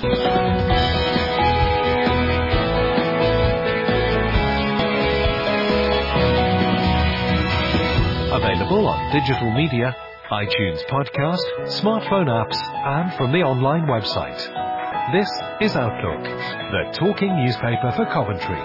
Available on digital media, iTunes podcast, smartphone apps, and from the online website. This is Outlook, the talking newspaper for Coventry.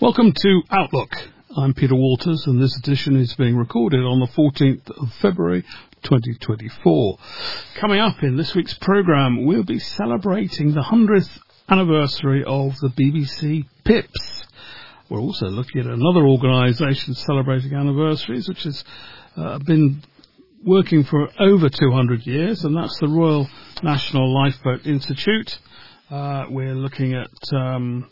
Welcome to Outlook. I'm Peter Walters, and this edition is being recorded on the 14th of February 2024. Coming up in this week's programme, we'll be celebrating the 100th anniversary of the BBC Pips. We're also looking at another organisation celebrating anniversaries, which has uh, been working for over 200 years, and that's the Royal National Lifeboat Institute. Uh, we're looking at um,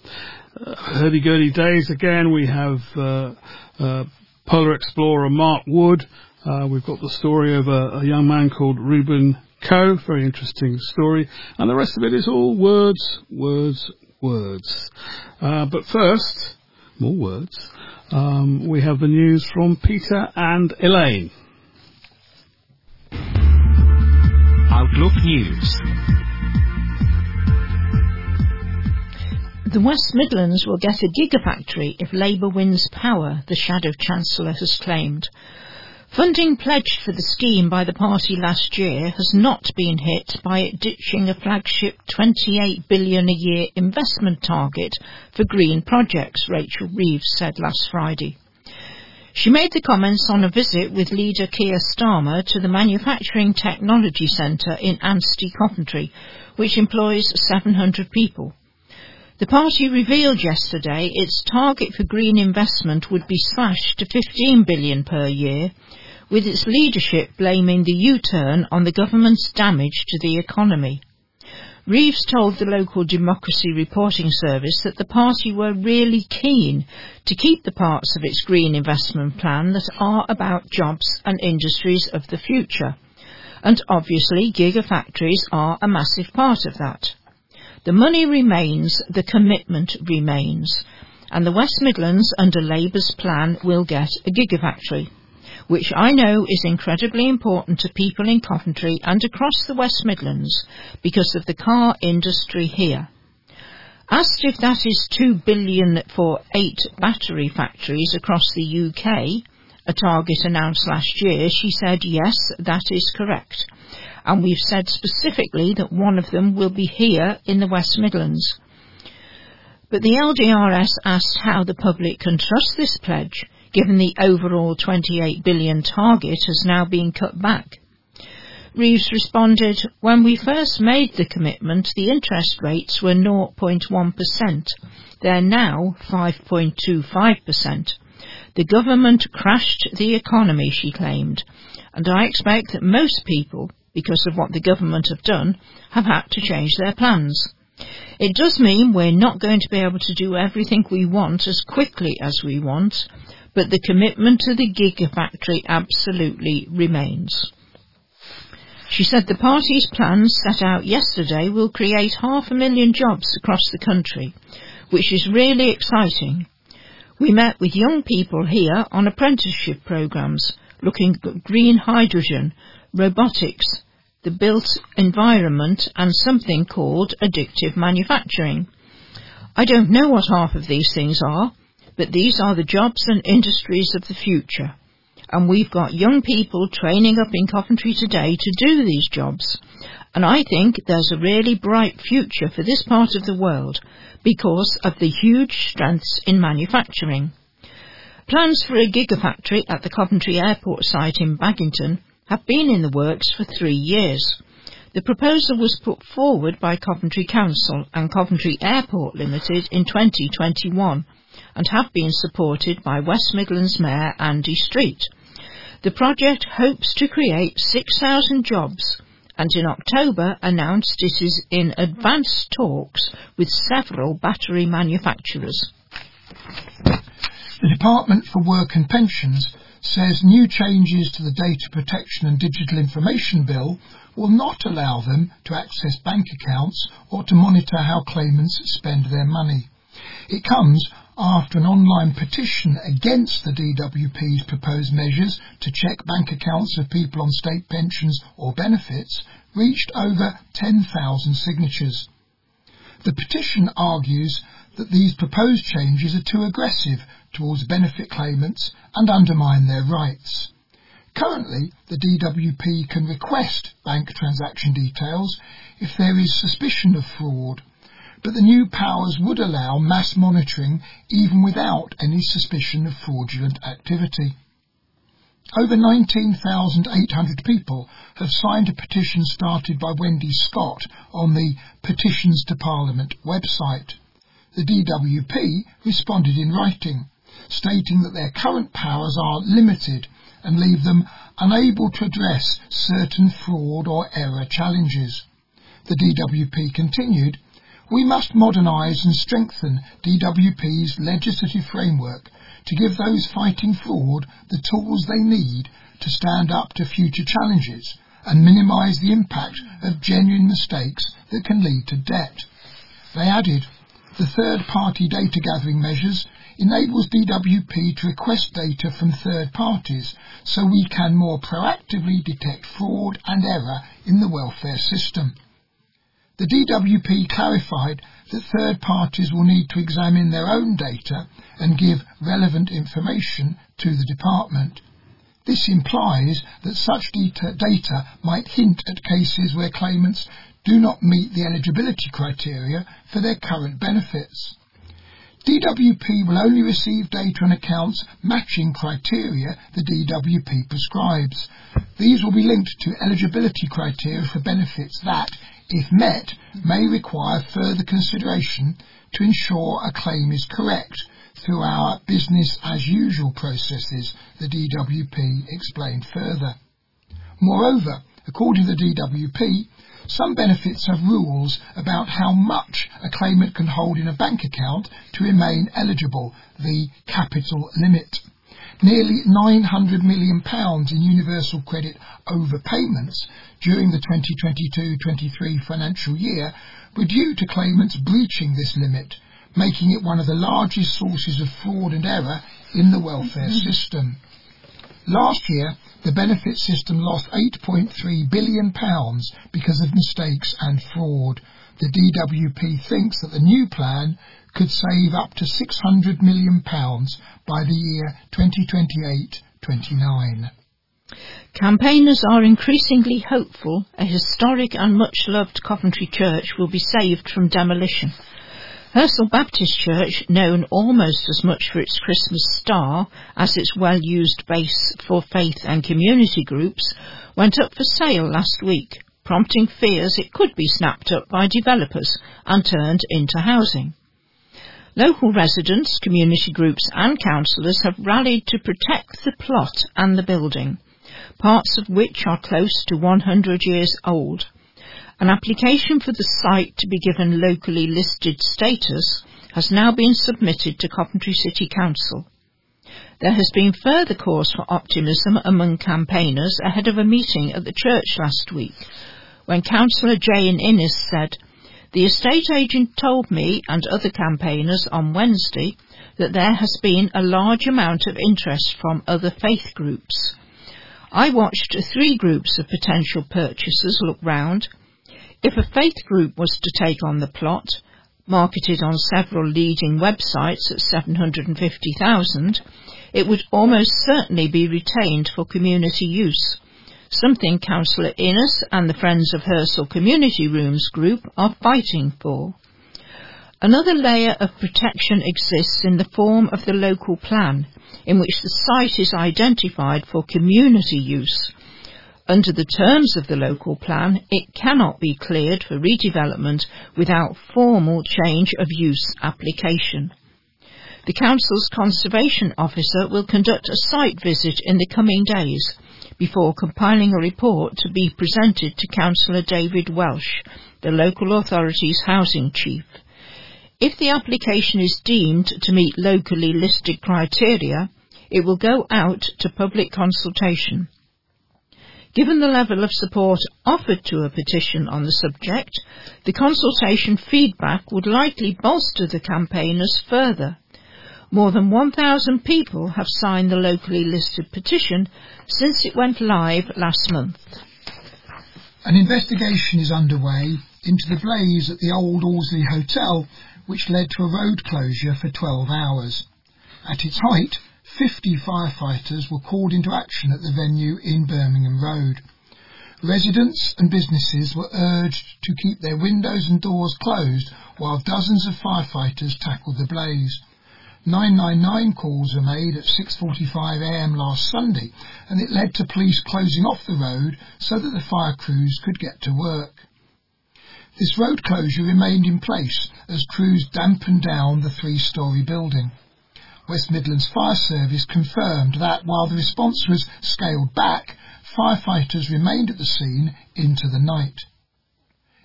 uh, hurdy-gurdy days again. We have uh, uh, polar explorer Mark Wood. Uh, we've got the story of a, a young man called Reuben Coe. Very interesting story. And the rest of it is all words, words, words. Uh, but first, more words. Um, we have the news from Peter and Elaine. Outlook News. The West Midlands will get a gigafactory if Labour wins power, the Shadow Chancellor has claimed. Funding pledged for the scheme by the party last year has not been hit by it ditching a flagship 28 billion a year investment target for green projects, Rachel Reeves said last Friday. She made the comments on a visit with leader Keir Starmer to the Manufacturing Technology Centre in Ansty, Coventry, which employs 700 people. The party revealed yesterday its target for green investment would be slashed to 15 billion per year, with its leadership blaming the U-turn on the government's damage to the economy. Reeves told the local Democracy Reporting Service that the party were really keen to keep the parts of its green investment plan that are about jobs and industries of the future. And obviously gigafactories are a massive part of that. The money remains, the commitment remains, and the West Midlands under Labour's plan will get a gigafactory, which I know is incredibly important to people in Coventry and across the West Midlands because of the car industry here. Asked if that is two billion for eight battery factories across the UK, a target announced last year, she said yes, that is correct and we've said specifically that one of them will be here in the West Midlands. But the LDRS asked how the public can trust this pledge, given the overall 28 billion target has now been cut back. Reeves responded, When we first made the commitment, the interest rates were 0.1%. They're now 5.25%. The government crashed the economy, she claimed, and I expect that most people because of what the government have done, have had to change their plans. It does mean we're not going to be able to do everything we want as quickly as we want, but the commitment to the gigafactory absolutely remains. She said the party's plans set out yesterday will create half a million jobs across the country, which is really exciting. We met with young people here on apprenticeship programs looking at green hydrogen, robotics, the built environment, and something called additive manufacturing. I don't know what half of these things are, but these are the jobs and industries of the future. And we've got young people training up in Coventry today to do these jobs. And I think there's a really bright future for this part of the world because of the huge strengths in manufacturing. Plans for a gigafactory at the Coventry Airport site in Baginton have been in the works for three years. The proposal was put forward by Coventry Council and Coventry Airport Limited in 2021 and have been supported by West Midlands Mayor Andy Street. The project hopes to create 6,000 jobs and in October announced it is in advanced talks with several battery manufacturers. The Department for Work and Pensions says new changes to the Data Protection and Digital Information Bill will not allow them to access bank accounts or to monitor how claimants spend their money. It comes after an online petition against the DWP's proposed measures to check bank accounts of people on state pensions or benefits reached over 10,000 signatures. The petition argues that these proposed changes are too aggressive towards benefit claimants and undermine their rights. Currently, the DWP can request bank transaction details if there is suspicion of fraud but the new powers would allow mass monitoring even without any suspicion of fraudulent activity. Over 19,800 people have signed a petition started by Wendy Scott on the Petitions to Parliament website. The DWP responded in writing, stating that their current powers are limited and leave them unable to address certain fraud or error challenges. The DWP continued, we must modernise and strengthen DWP's legislative framework to give those fighting fraud the tools they need to stand up to future challenges and minimise the impact of genuine mistakes that can lead to debt. They added, the third-party data gathering measures enables DWP to request data from third parties so we can more proactively detect fraud and error in the welfare system. The DWP clarified that third parties will need to examine their own data and give relevant information to the department. This implies that such data might hint at cases where claimants do not meet the eligibility criteria for their current benefits. DWP will only receive data on accounts matching criteria the DWP prescribes. These will be linked to eligibility criteria for benefits that, if met, may require further consideration to ensure a claim is correct through our business as usual processes, the DWP explained further. Moreover, according to the DWP, some benefits have rules about how much a claimant can hold in a bank account to remain eligible, the capital limit. Nearly £900 million in universal credit overpayments during the 2022-23 financial year were due to claimants breaching this limit, making it one of the largest sources of fraud and error in the welfare system. Last year, the benefit system lost £8.3 billion because of mistakes and fraud. The DWP thinks that the new plan could save up to £600 million by the year 2028-29. Campaigners are increasingly hopeful a historic and much loved Coventry Church will be saved from demolition. Hearsall Baptist Church, known almost as much for its Christmas star as its well used base for faith and community groups, went up for sale last week, prompting fears it could be snapped up by developers and turned into housing. Local residents, community groups and councillors have rallied to protect the plot and the building, parts of which are close to 100 years old. An application for the site to be given locally listed status has now been submitted to Coventry City Council. There has been further cause for optimism among campaigners ahead of a meeting at the church last week, when Councillor Jane Innes said, The estate agent told me and other campaigners on Wednesday that there has been a large amount of interest from other faith groups. I watched three groups of potential purchasers look round if a faith group was to take on the plot, marketed on several leading websites at 750,000, it would almost certainly be retained for community use, something Councillor Innes and the Friends of Hearsall Community Rooms group are fighting for. Another layer of protection exists in the form of the local plan, in which the site is identified for community use under the terms of the local plan, it cannot be cleared for redevelopment without formal change of use application. The Council's Conservation Officer will conduct a site visit in the coming days before compiling a report to be presented to Councillor David Welsh, the local authority's housing chief. If the application is deemed to meet locally listed criteria, it will go out to public consultation. Given the level of support offered to a petition on the subject, the consultation feedback would likely bolster the campaigners further. More than 1,000 people have signed the locally listed petition since it went live last month. An investigation is underway into the blaze at the old Allesley Hotel, which led to a road closure for 12 hours. At its height, 50 firefighters were called into action at the venue in Birmingham Road. Residents and businesses were urged to keep their windows and doors closed while dozens of firefighters tackled the blaze. 999 calls were made at 6.45am last Sunday and it led to police closing off the road so that the fire crews could get to work. This road closure remained in place as crews dampened down the three-storey building. West Midlands Fire Service confirmed that while the response was scaled back, firefighters remained at the scene into the night.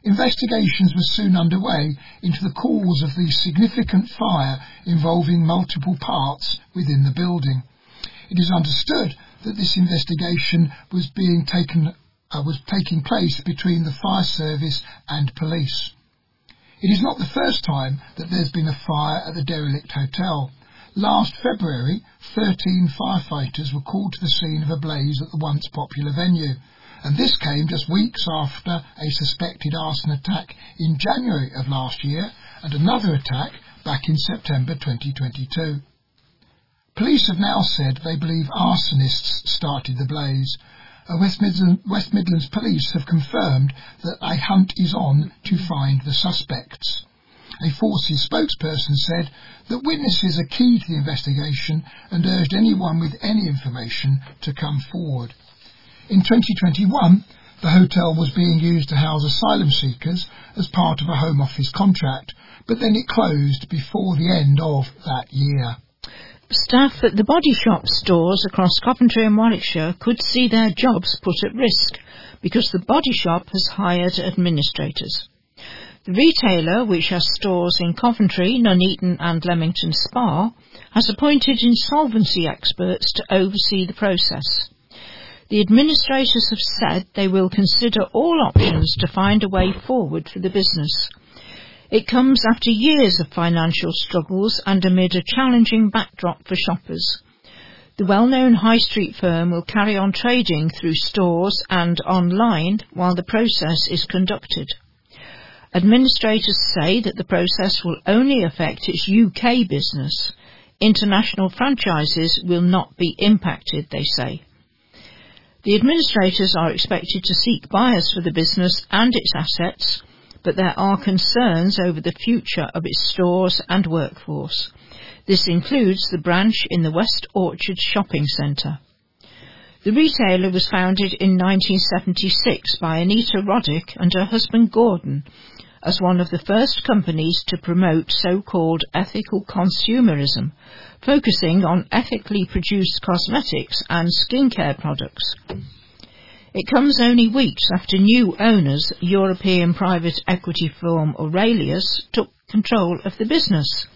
Investigations were soon underway into the cause of the significant fire involving multiple parts within the building. It is understood that this investigation was being taken uh, was taking place between the fire service and police. It is not the first time that there's been a fire at the derelict hotel. Last February, 13 firefighters were called to the scene of a blaze at the once popular venue, and this came just weeks after a suspected arson attack in January of last year and another attack back in September 2022. Police have now said they believe arsonists started the blaze. Uh, West Midlands, West Midlands Police have confirmed that a hunt is on to find the suspects. A Forces spokesperson said that witnesses are key to the investigation and urged anyone with any information to come forward. In 2021, the hotel was being used to house asylum seekers as part of a Home Office contract, but then it closed before the end of that year. Staff at the Body Shop stores across Coventry and Warwickshire could see their jobs put at risk because the Body Shop has hired administrators. The retailer, which has stores in Coventry, Nuneaton and Leamington Spa, has appointed insolvency experts to oversee the process. The administrators have said they will consider all options to find a way forward for the business. It comes after years of financial struggles and amid a challenging backdrop for shoppers. The well-known high street firm will carry on trading through stores and online while the process is conducted. Administrators say that the process will only affect its UK business. International franchises will not be impacted, they say. The administrators are expected to seek buyers for the business and its assets, but there are concerns over the future of its stores and workforce. This includes the branch in the West Orchard shopping centre. The retailer was founded in 1976 by Anita Roddick and her husband Gordon as one of the first companies to promote so-called ethical consumerism, focusing on ethically produced cosmetics and skincare products. It comes only weeks after new owners, European private equity firm Aurelius, took control of the business.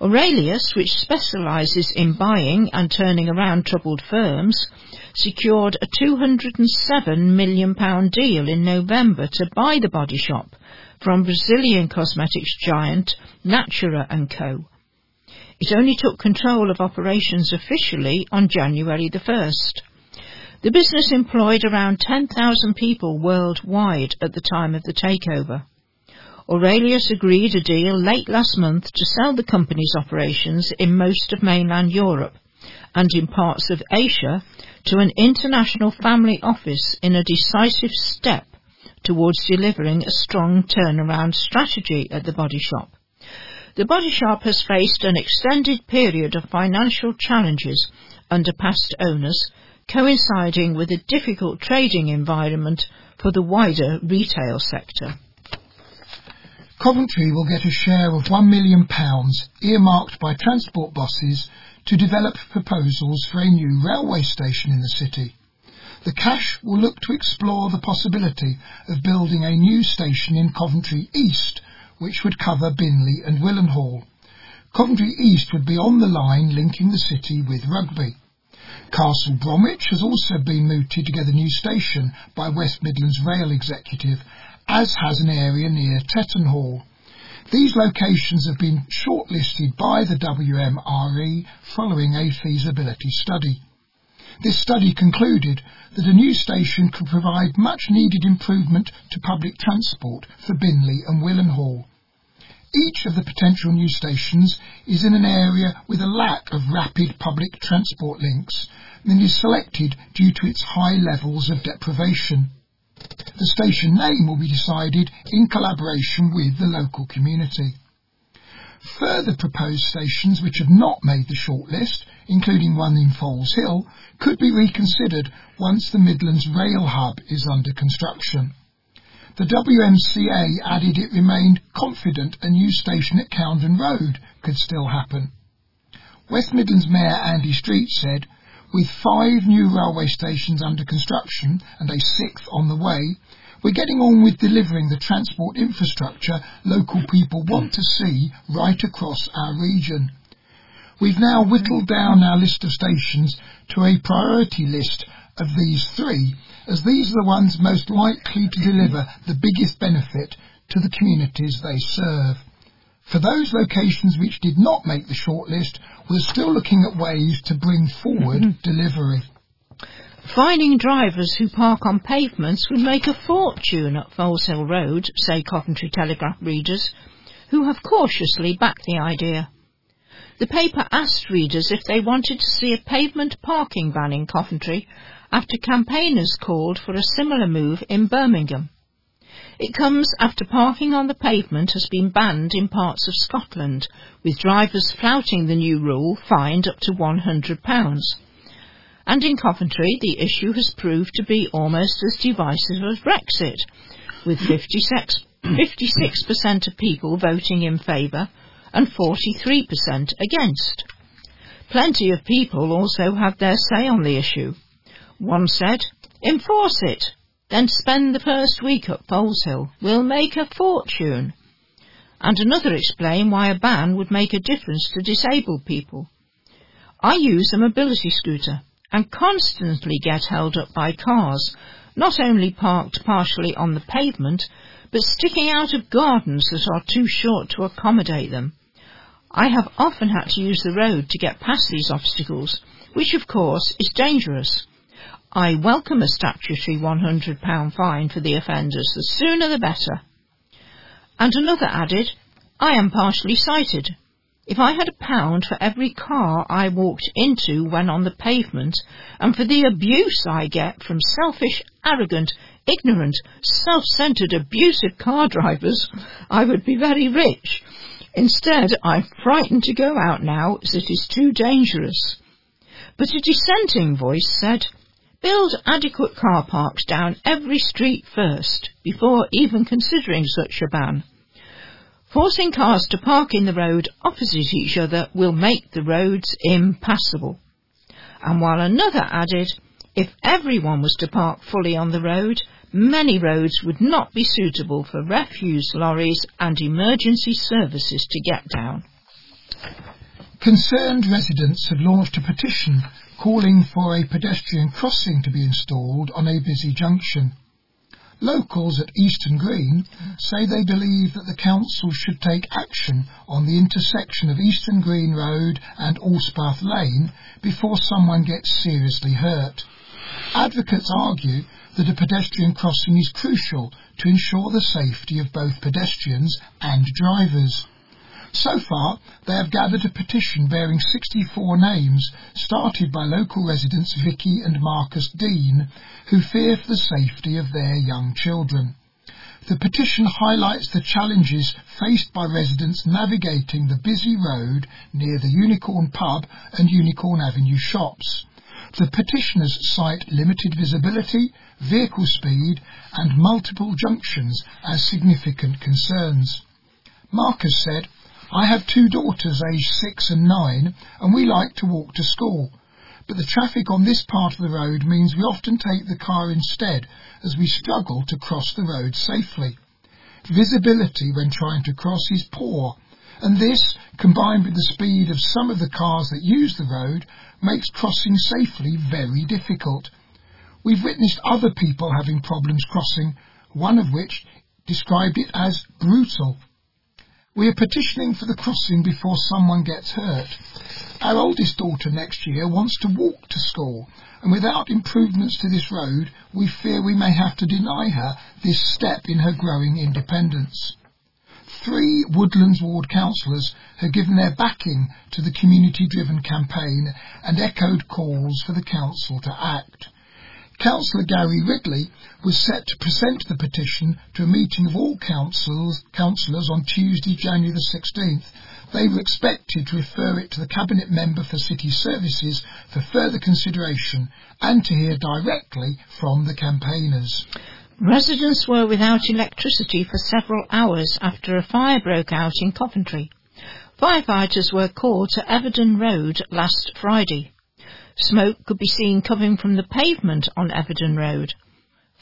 Aurelius, which specialises in buying and turning around troubled firms, secured a £207 million deal in November to buy the body shop from Brazilian cosmetics giant Natura & Co. It only took control of operations officially on January the 1st. The business employed around 10,000 people worldwide at the time of the takeover. Aurelius agreed a deal late last month to sell the company's operations in most of mainland Europe and in parts of Asia to an international family office in a decisive step towards delivering a strong turnaround strategy at the body shop. The body shop has faced an extended period of financial challenges under past owners, coinciding with a difficult trading environment for the wider retail sector. Coventry will get a share of £1 million earmarked by transport bosses to develop proposals for a new railway station in the city. The cash will look to explore the possibility of building a new station in Coventry East, which would cover Binley and Willenhall. Coventry East would be on the line linking the city with Rugby. Castle Bromwich has also been mooted to get a new station by West Midlands Rail Executive, as has an area near Tettenhall. These locations have been shortlisted by the WMRE following a feasibility study. This study concluded that a new station could provide much needed improvement to public transport for Binley and Willenhall. Each of the potential new stations is in an area with a lack of rapid public transport links and is selected due to its high levels of deprivation. The station name will be decided in collaboration with the local community. Further proposed stations which have not made the shortlist, including one in Foleshill, could be reconsidered once the Midlands Rail Hub is under construction. The WMCA added it remained confident a new station at Coundon Road could still happen. West Midlands Mayor Andy Street said, with five new railway stations under construction and a sixth on the way, we're getting on with delivering the transport infrastructure local people want to see right across our region. We've now whittled down our list of stations to a priority list of these three, as these are the ones most likely to deliver the biggest benefit to the communities they serve. For those locations which did not make the shortlist, we're still looking at ways to bring forward mm-hmm. delivery. Finding drivers who park on pavements would make a fortune at Foleshill Road, say Coventry Telegraph readers, who have cautiously backed the idea. The paper asked readers if they wanted to see a pavement parking ban in Coventry after campaigners called for a similar move in Birmingham. It comes after parking on the pavement has been banned in parts of Scotland, with drivers flouting the new rule fined up to £100 and in Coventry the issue has proved to be almost as divisive as Brexit, with 56, 56% of people voting in favour and 43% against. Plenty of people also had their say on the issue. One said, enforce it, then spend the first week at Foleshill. We'll make a fortune. And another explained why a ban would make a difference to disabled people. I use a mobility scooter and constantly get held up by cars, not only parked partially on the pavement, but sticking out of gardens that are too short to accommodate them. I have often had to use the road to get past these obstacles, which of course is dangerous. I welcome a statutory £100 fine for the offenders, the sooner the better. And another added, I am partially sighted, if I had a pound for every car I walked into when on the pavement, and for the abuse I get from selfish, arrogant, ignorant, self-centered, abusive car drivers, I would be very rich. Instead, I'm frightened to go out now as it is too dangerous. But a dissenting voice said, Build adequate car parks down every street first, before even considering such a ban. Forcing cars to park in the road opposite each other will make the roads impassable. And while another added, if everyone was to park fully on the road, many roads would not be suitable for refuse lorries and emergency services to get down. Concerned residents have launched a petition calling for a pedestrian crossing to be installed on a busy junction. Locals at Eastern Green say they believe that the council should take action on the intersection of Eastern Green Road and Alspath Lane before someone gets seriously hurt. Advocates argue that a pedestrian crossing is crucial to ensure the safety of both pedestrians and drivers. So far, they have gathered a petition bearing 64 names, started by local residents Vicky and Marcus Dean, who fear for the safety of their young children. The petition highlights the challenges faced by residents navigating the busy road near the Unicorn Pub and Unicorn Avenue shops. The petitioners cite limited visibility, vehicle speed and multiple junctions as significant concerns. Marcus said, I have two daughters aged six and nine, and we like to walk to school. But the traffic on this part of the road means we often take the car instead, as we struggle to cross the road safely. Visibility when trying to cross is poor, and this, combined with the speed of some of the cars that use the road, makes crossing safely very difficult. We've witnessed other people having problems crossing, one of which described it as brutal. We are petitioning for the crossing before someone gets hurt. Our oldest daughter next year wants to walk to school, and without improvements to this road, we fear we may have to deny her this step in her growing independence. Three Woodlands Ward councillors have given their backing to the community driven campaign and echoed calls for the council to act. Councillor Gary Ridley was set to present the petition to a meeting of all councils, councillors on Tuesday, January the 16th. They were expected to refer it to the Cabinet Member for City Services for further consideration and to hear directly from the campaigners. Residents were without electricity for several hours after a fire broke out in Coventry. Firefighters were called to Everton Road last Friday. Smoke could be seen coming from the pavement on Everton Road.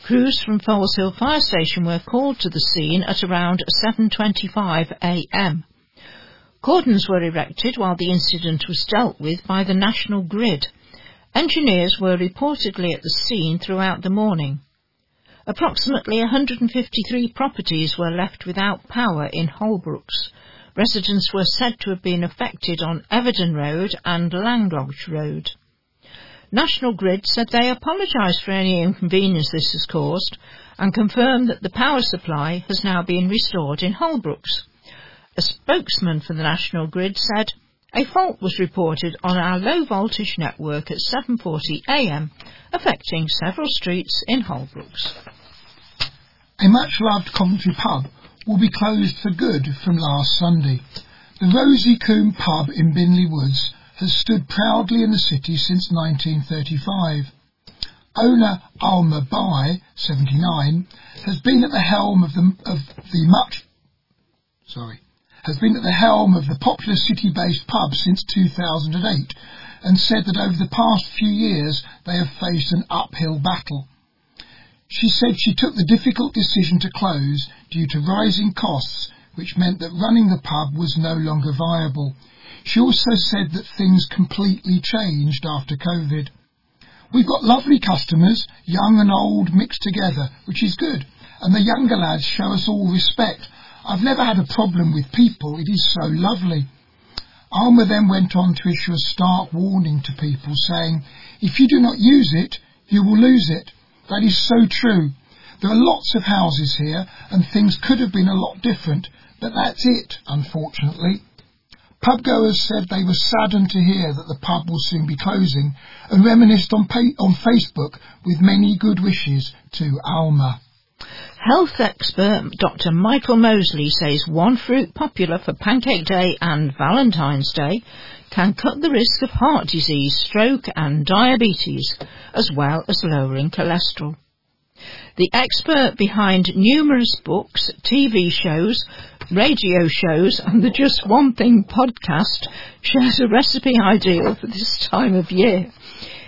Crews from Foleshill Fire Station were called to the scene at around 7.25 a.m. Cordons were erected while the incident was dealt with by the National Grid. Engineers were reportedly at the scene throughout the morning. Approximately 153 properties were left without power in Holbrooks. Residents were said to have been affected on Everton Road and Langlodge Road. National Grid said they apologise for any inconvenience this has caused and confirmed that the power supply has now been restored in Holbrooks. A spokesman for the National Grid said a fault was reported on our low voltage network at 7.40am, affecting several streets in Holbrooks. A much loved Coventry pub will be closed for good from last Sunday. The Rosy Combe pub in Binley Woods has stood proudly in the city since 1935. Owner Alma Bai, 79, has been at the helm of the, of the much, sorry, has been at the helm of the popular city-based pub since 2008 and said that over the past few years they have faced an uphill battle. She said she took the difficult decision to close due to rising costs, which meant that running the pub was no longer viable. She also said that things completely changed after COVID. We've got lovely customers, young and old mixed together, which is good, and the younger lads show us all respect. I've never had a problem with people, it is so lovely. Alma then went on to issue a stark warning to people saying, if you do not use it, you will lose it. That is so true. There are lots of houses here and things could have been a lot different, but that's it, unfortunately. Pubgoers said they were saddened to hear that the pub will soon be closing and reminisced on, pay- on Facebook with many good wishes to Alma. Health expert Dr. Michael Mosley says one fruit popular for Pancake Day and Valentine's Day can cut the risk of heart disease, stroke and diabetes, as well as lowering cholesterol. The expert behind numerous books, TV shows, radio shows and the Just One Thing podcast shares a recipe ideal for this time of year.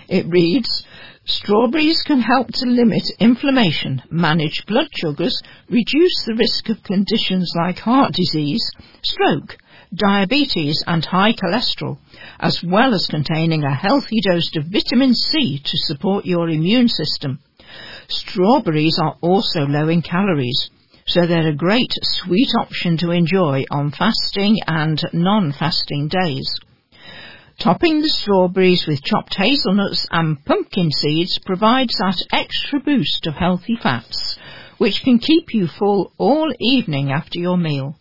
It reads, Strawberries can help to limit inflammation, manage blood sugars, reduce the risk of conditions like heart disease, stroke, diabetes and high cholesterol, as well as containing a healthy dose of vitamin C to support your immune system. Strawberries are also low in calories, so they're a great sweet option to enjoy on fasting and non-fasting days. Topping the strawberries with chopped hazelnuts and pumpkin seeds provides that extra boost of healthy fats, which can keep you full all evening after your meal.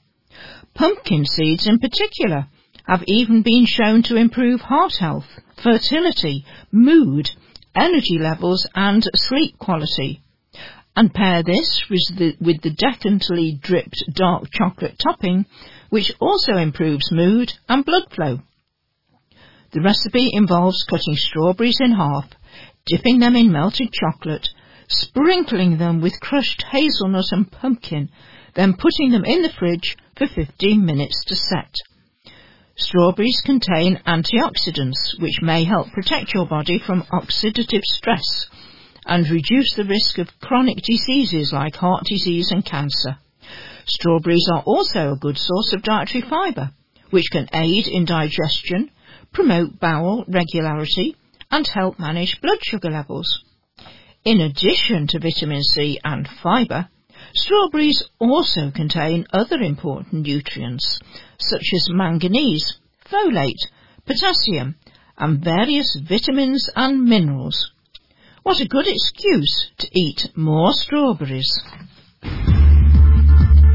Pumpkin seeds in particular have even been shown to improve heart health, fertility, mood, energy levels and sleep quality and pair this with the, with the decantly dripped dark chocolate topping, which also improves mood and blood flow. The recipe involves cutting strawberries in half, dipping them in melted chocolate, sprinkling them with crushed hazelnut and pumpkin, then putting them in the fridge for 15 minutes to set. Strawberries contain antioxidants which may help protect your body from oxidative stress and reduce the risk of chronic diseases like heart disease and cancer. Strawberries are also a good source of dietary fibre, which can aid in digestion, promote bowel regularity, and help manage blood sugar levels. In addition to vitamin C and fibre, Strawberries also contain other important nutrients, such as manganese, folate, potassium, and various vitamins and minerals. What a good excuse to eat more strawberries.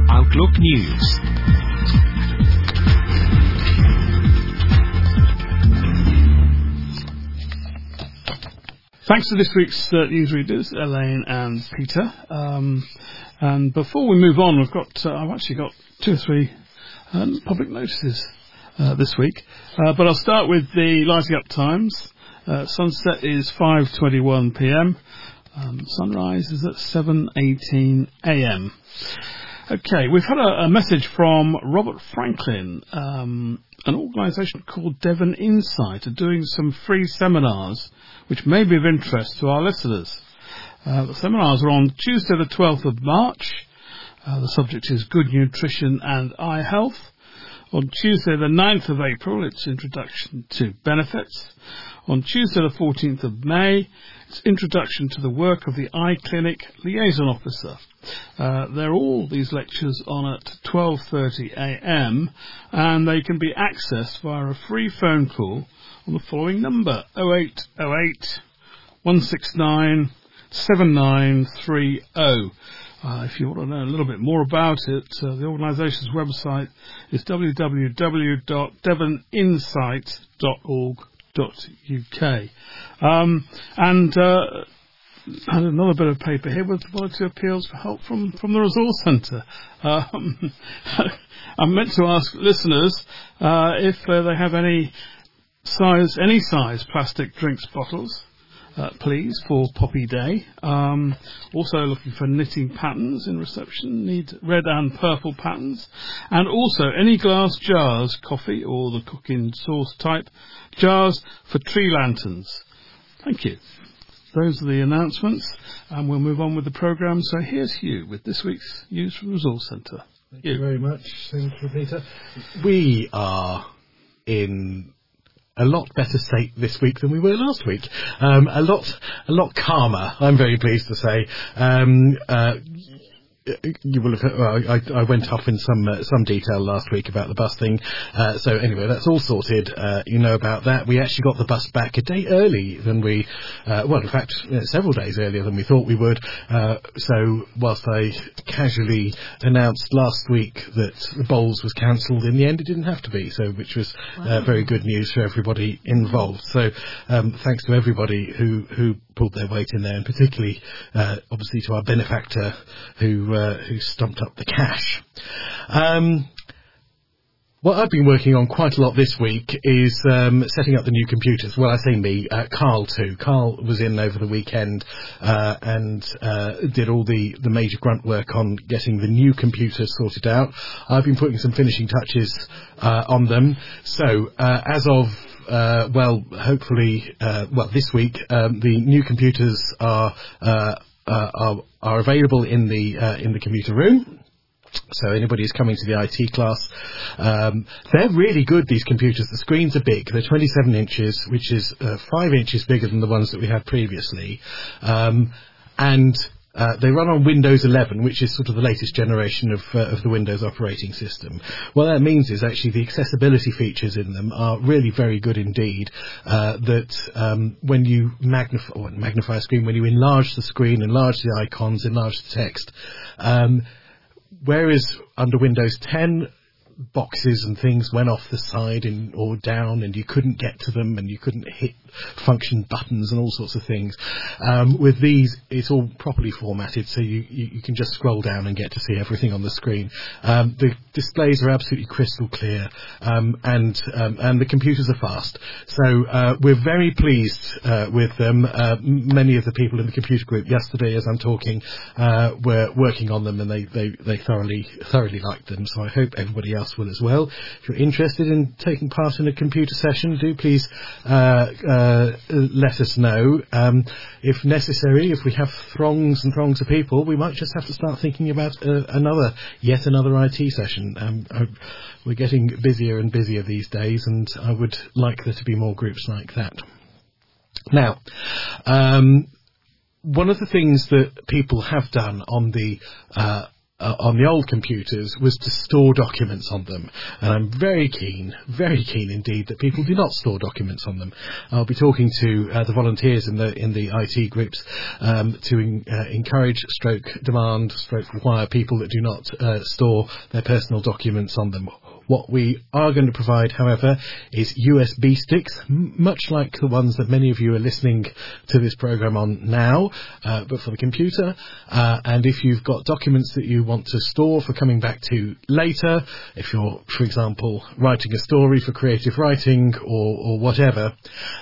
Outlook News. Thanks to this week's uh, newsreaders, Elaine and Peter. Um, and before we move on, we've got uh, I've actually got two or three um, public notices uh, this week, uh, but I'll start with the lighting up times. Uh, sunset is 5:21 p.m. Um, sunrise is at 7:18 a.m. Okay, we've had a, a message from Robert Franklin. Um, an organisation called Devon Insight are doing some free seminars which may be of interest to our listeners. Uh, the seminars are on Tuesday the 12th of March. Uh, the subject is good nutrition and eye health. On Tuesday the 9th of April, it's introduction to benefits. On Tuesday the 14th of May, it's introduction to the work of the eye clinic liaison officer. Uh, they're all these lectures on at 12:30 a.m. and they can be accessed via a free phone call on the following number 0808 169 7930. Uh, if you want to know a little bit more about it, uh, the organisation's website is www.devoninsight.org.uk. Um, and uh, and another bit of paper here with two appeals for help from, from the resource centre. Um, I'm meant to ask listeners uh, if uh, they have any size, any size plastic drinks bottles uh, please, for Poppy Day. Um, also looking for knitting patterns in reception, need red and purple patterns. And also any glass jars, coffee or the cooking sauce type, jars for tree lanterns. Thank you. Those are the announcements, and we'll move on with the programme. So here's Hugh with this week's news from Resource Centre. Thank you very much. Thank you, Peter. We are in a lot better state this week than we were last week. Um, a lot, a lot calmer. I'm very pleased to say. Um, uh, you will have. Well, I, I, went off in some uh, some detail last week about the bus thing. Uh, so anyway, that's all sorted. Uh, you know about that. We actually got the bus back a day early than we. Uh, well, in fact, several days earlier than we thought we would. Uh, so whilst I casually announced last week that the bowls was cancelled, in the end it didn't have to be. So which was uh, wow. very good news for everybody involved. So um, thanks to everybody who who pulled their weight in there, and particularly obviously to our benefactor who uh, who stumped up the cash. Um, what I've been working on quite a lot this week is um, setting up the new computers. Well, I say me, uh, Carl too. Carl was in over the weekend uh, and uh, did all the, the major grunt work on getting the new computers sorted out. I've been putting some finishing touches uh, on them. So, uh, as of uh, well, hopefully, well, this week, um, the new computers are uh, are, are available in the uh, in the commuter room. So anybody who's coming to the IT class, um, they're really good. These computers, the screens are big. They're 27 inches, which is uh, five inches bigger than the ones that we had previously, um, and uh, they run on Windows 11, which is sort of the latest generation of, uh, of the Windows operating system. What that means is actually the accessibility features in them are really very good indeed. Uh, that um, when you magnify, magnify a screen, when you enlarge the screen, enlarge the icons, enlarge the text, um, whereas under Windows 10, boxes and things went off the side and or down and you couldn't get to them and you couldn't hit function buttons and all sorts of things. Um, with these, it's all properly formatted, so you, you, you, can just scroll down and get to see everything on the screen. Um, the displays are absolutely crystal clear, um, and um, and the computers are fast. So uh, we're very pleased uh, with them. Uh, many of the people in the computer group yesterday, as I'm talking, uh, were working on them, and they, they, they thoroughly thoroughly liked them. So I hope everybody else will as well. If you're interested in taking part in a computer session, do please uh, uh, let us know. Um, if necessary, if we have throngs and throngs of people, we might just have to start thinking about uh, another, yet another IT session. Um, I, we're getting busier and busier these days, and I would like there to be more groups like that. Now, um, one of the things that people have done on the uh, uh, on the old computers was to store documents on them. And I'm very keen, very keen indeed, that people do not store documents on them. I'll be talking to uh, the volunteers in the in the IT groups um, to in, uh, encourage, stroke demand, stroke require people that do not uh, store their personal documents on them. What we are going to provide, however, is USB sticks, much like the ones that many of you are listening to this program on now, uh, but for the computer. Uh, and if you've got documents that you want to store for coming back to later, if you're, for example, writing a story for creative writing or, or whatever,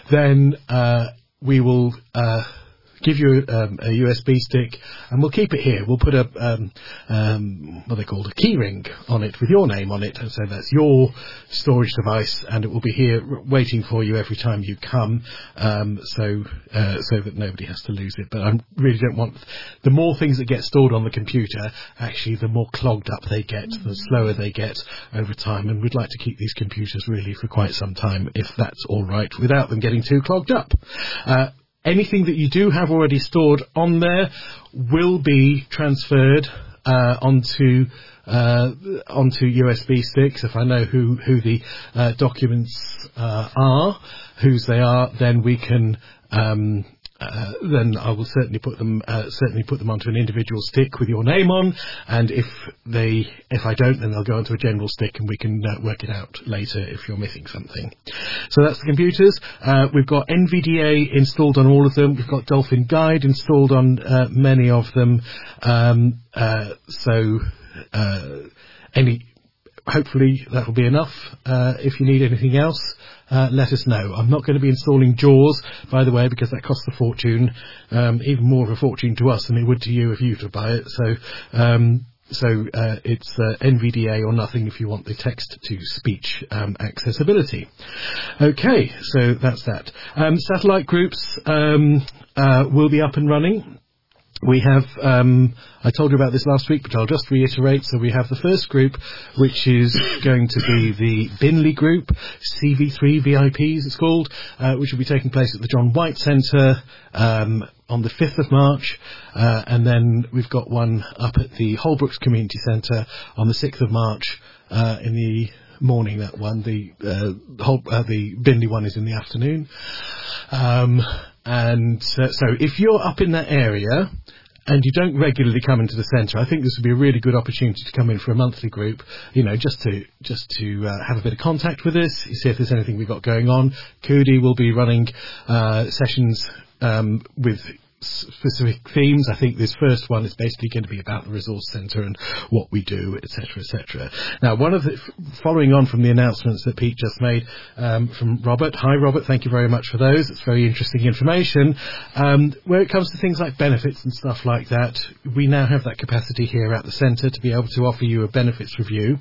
then uh, we will uh, give you um, a USB stick, and we'll keep it here. We'll put a um, um, what they called a keyring on it with your name on it, and so that's your storage device, and it will be here waiting for you every time you come, um, so uh, so that nobody has to lose it. But I really don't want the more things that get stored on the computer, actually, the more clogged up they get, the slower they get over time, and we'd like to keep these computers really for quite some time, if that's all right, without them getting too clogged up. Uh, anything that you do have already stored on there will be transferred uh, onto uh, onto USB sticks. If I know who who the uh, documents uh, are, whose they are, then we can. Um, uh, then I will certainly put them uh, certainly put them onto an individual stick with your name on, and if they if I don't, then they'll go onto a general stick, and we can uh, work it out later if you're missing something. So that's the computers. Uh, we've got NVDA installed on all of them. We've got Dolphin Guide installed on uh, many of them. Um, so any hopefully that will be enough. Uh, if you need anything else, uh, let us know. I'm not going to be installing JAWS, by the way, because that costs a fortune, um, even more of a fortune to us than it would to you if you were to buy it. So. Um, so uh, it's uh, NVDA or nothing if you want the text to speech um, accessibility. Okay, so that's that. Um, satellite groups um, uh, will be up and running. We have, um, I told you about this last week, but I'll just reiterate. So we have the first group, which is going to be the Binley group, CV3 VIPs it's called, uh, which will be taking place at the John White Centre um, on the 5th of March. Uh, and then we've got one up at the Holbrooks Community Centre on the 6th of March uh, in the morning, that one. The, uh, uh, the Binley one is in the afternoon. Um, and uh, so if you're up in that area and you don't regularly come into the centre, I think this would be a really good opportunity to come in for a monthly group. You know, just to just to uh, have a bit of contact with us, see if there's anything we've got going on. Cody will be running uh, sessions um, with specific themes. I think this first one is basically going to be about the resource centre and what we do, etc., etc. Now, one of the following on from the announcements that Pete just made um, from Robert. Hi, Robert. Thank you very much for those. It's very interesting information. Um, where it comes to things like benefits and stuff like that, we now have that capacity here at the centre to be able to offer you a benefits review.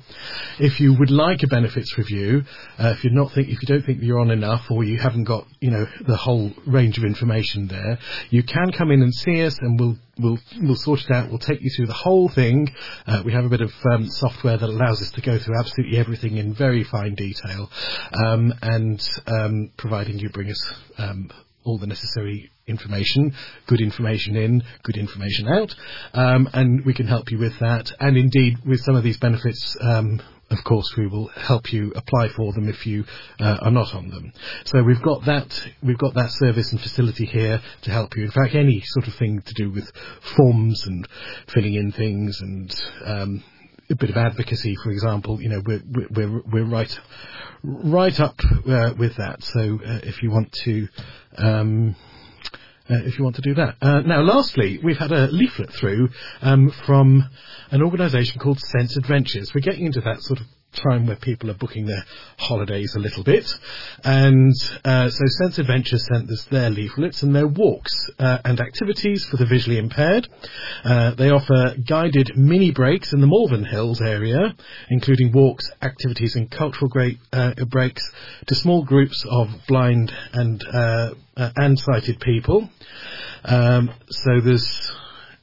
If you would like a benefits review, uh, if you're not think if you don't think you're on enough or you haven't got you know the whole range of information there, you can come in and see us, and we'll we'll we'll sort it out. We'll take you through the whole thing. Uh, we have a bit of um, software that allows us to go through absolutely everything in very fine detail, um, and um, providing you bring us um, all the necessary information, good information in, good information out, um, and we can help you with that. And indeed, with some of these benefits, um, of course, we will help you apply for them if you uh, are not on them. So we've got that we've got that service and facility here to help you. In fact, any sort of thing to do with forms and filling in things and um, a bit of advocacy, for example, you know, we're we're we're right right up uh, with that. So uh, if you want to. Um, uh, if you want to do that. Uh, now, lastly, we've had a leaflet through um, from an organisation called Sense Adventures. We're getting into that sort of time where people are booking their holidays a little bit. And uh, so Sense Adventures sent us their leaflets and their walks uh, and activities for the visually impaired. Uh, they offer guided mini breaks in the Malvern Hills area, including walks, activities and cultural great, uh, breaks to small groups of blind and, uh, uh, and sighted people. Um, so there's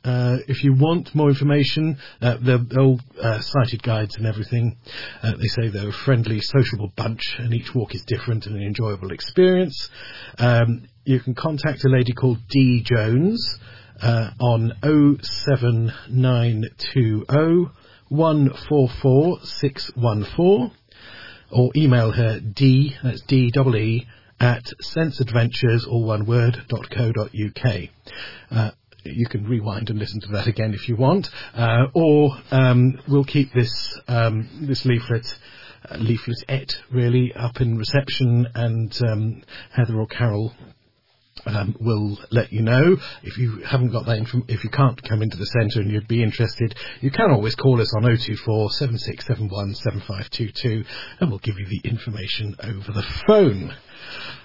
uh, if you want more information, uh, they're all uh, sighted guides and everything. Uh, they say they're a friendly, sociable bunch, and each walk is different and an enjoyable experience. Um, you can contact a lady called Dee Jones. uh, on 07920 144 614 or email her d, that's D-E-E, at senseadventures, all one word, dot co dot uk. Uh, you can rewind and listen to that again if you want, uh, or um, we'll keep this um, this leaflet uh, leaflet et really up in reception, and um, Heather or Carol um, will let you know. If you haven't got that if you can't come into the centre and you'd be interested you can always call us on 024 7671 7522 and we'll give you the information over the phone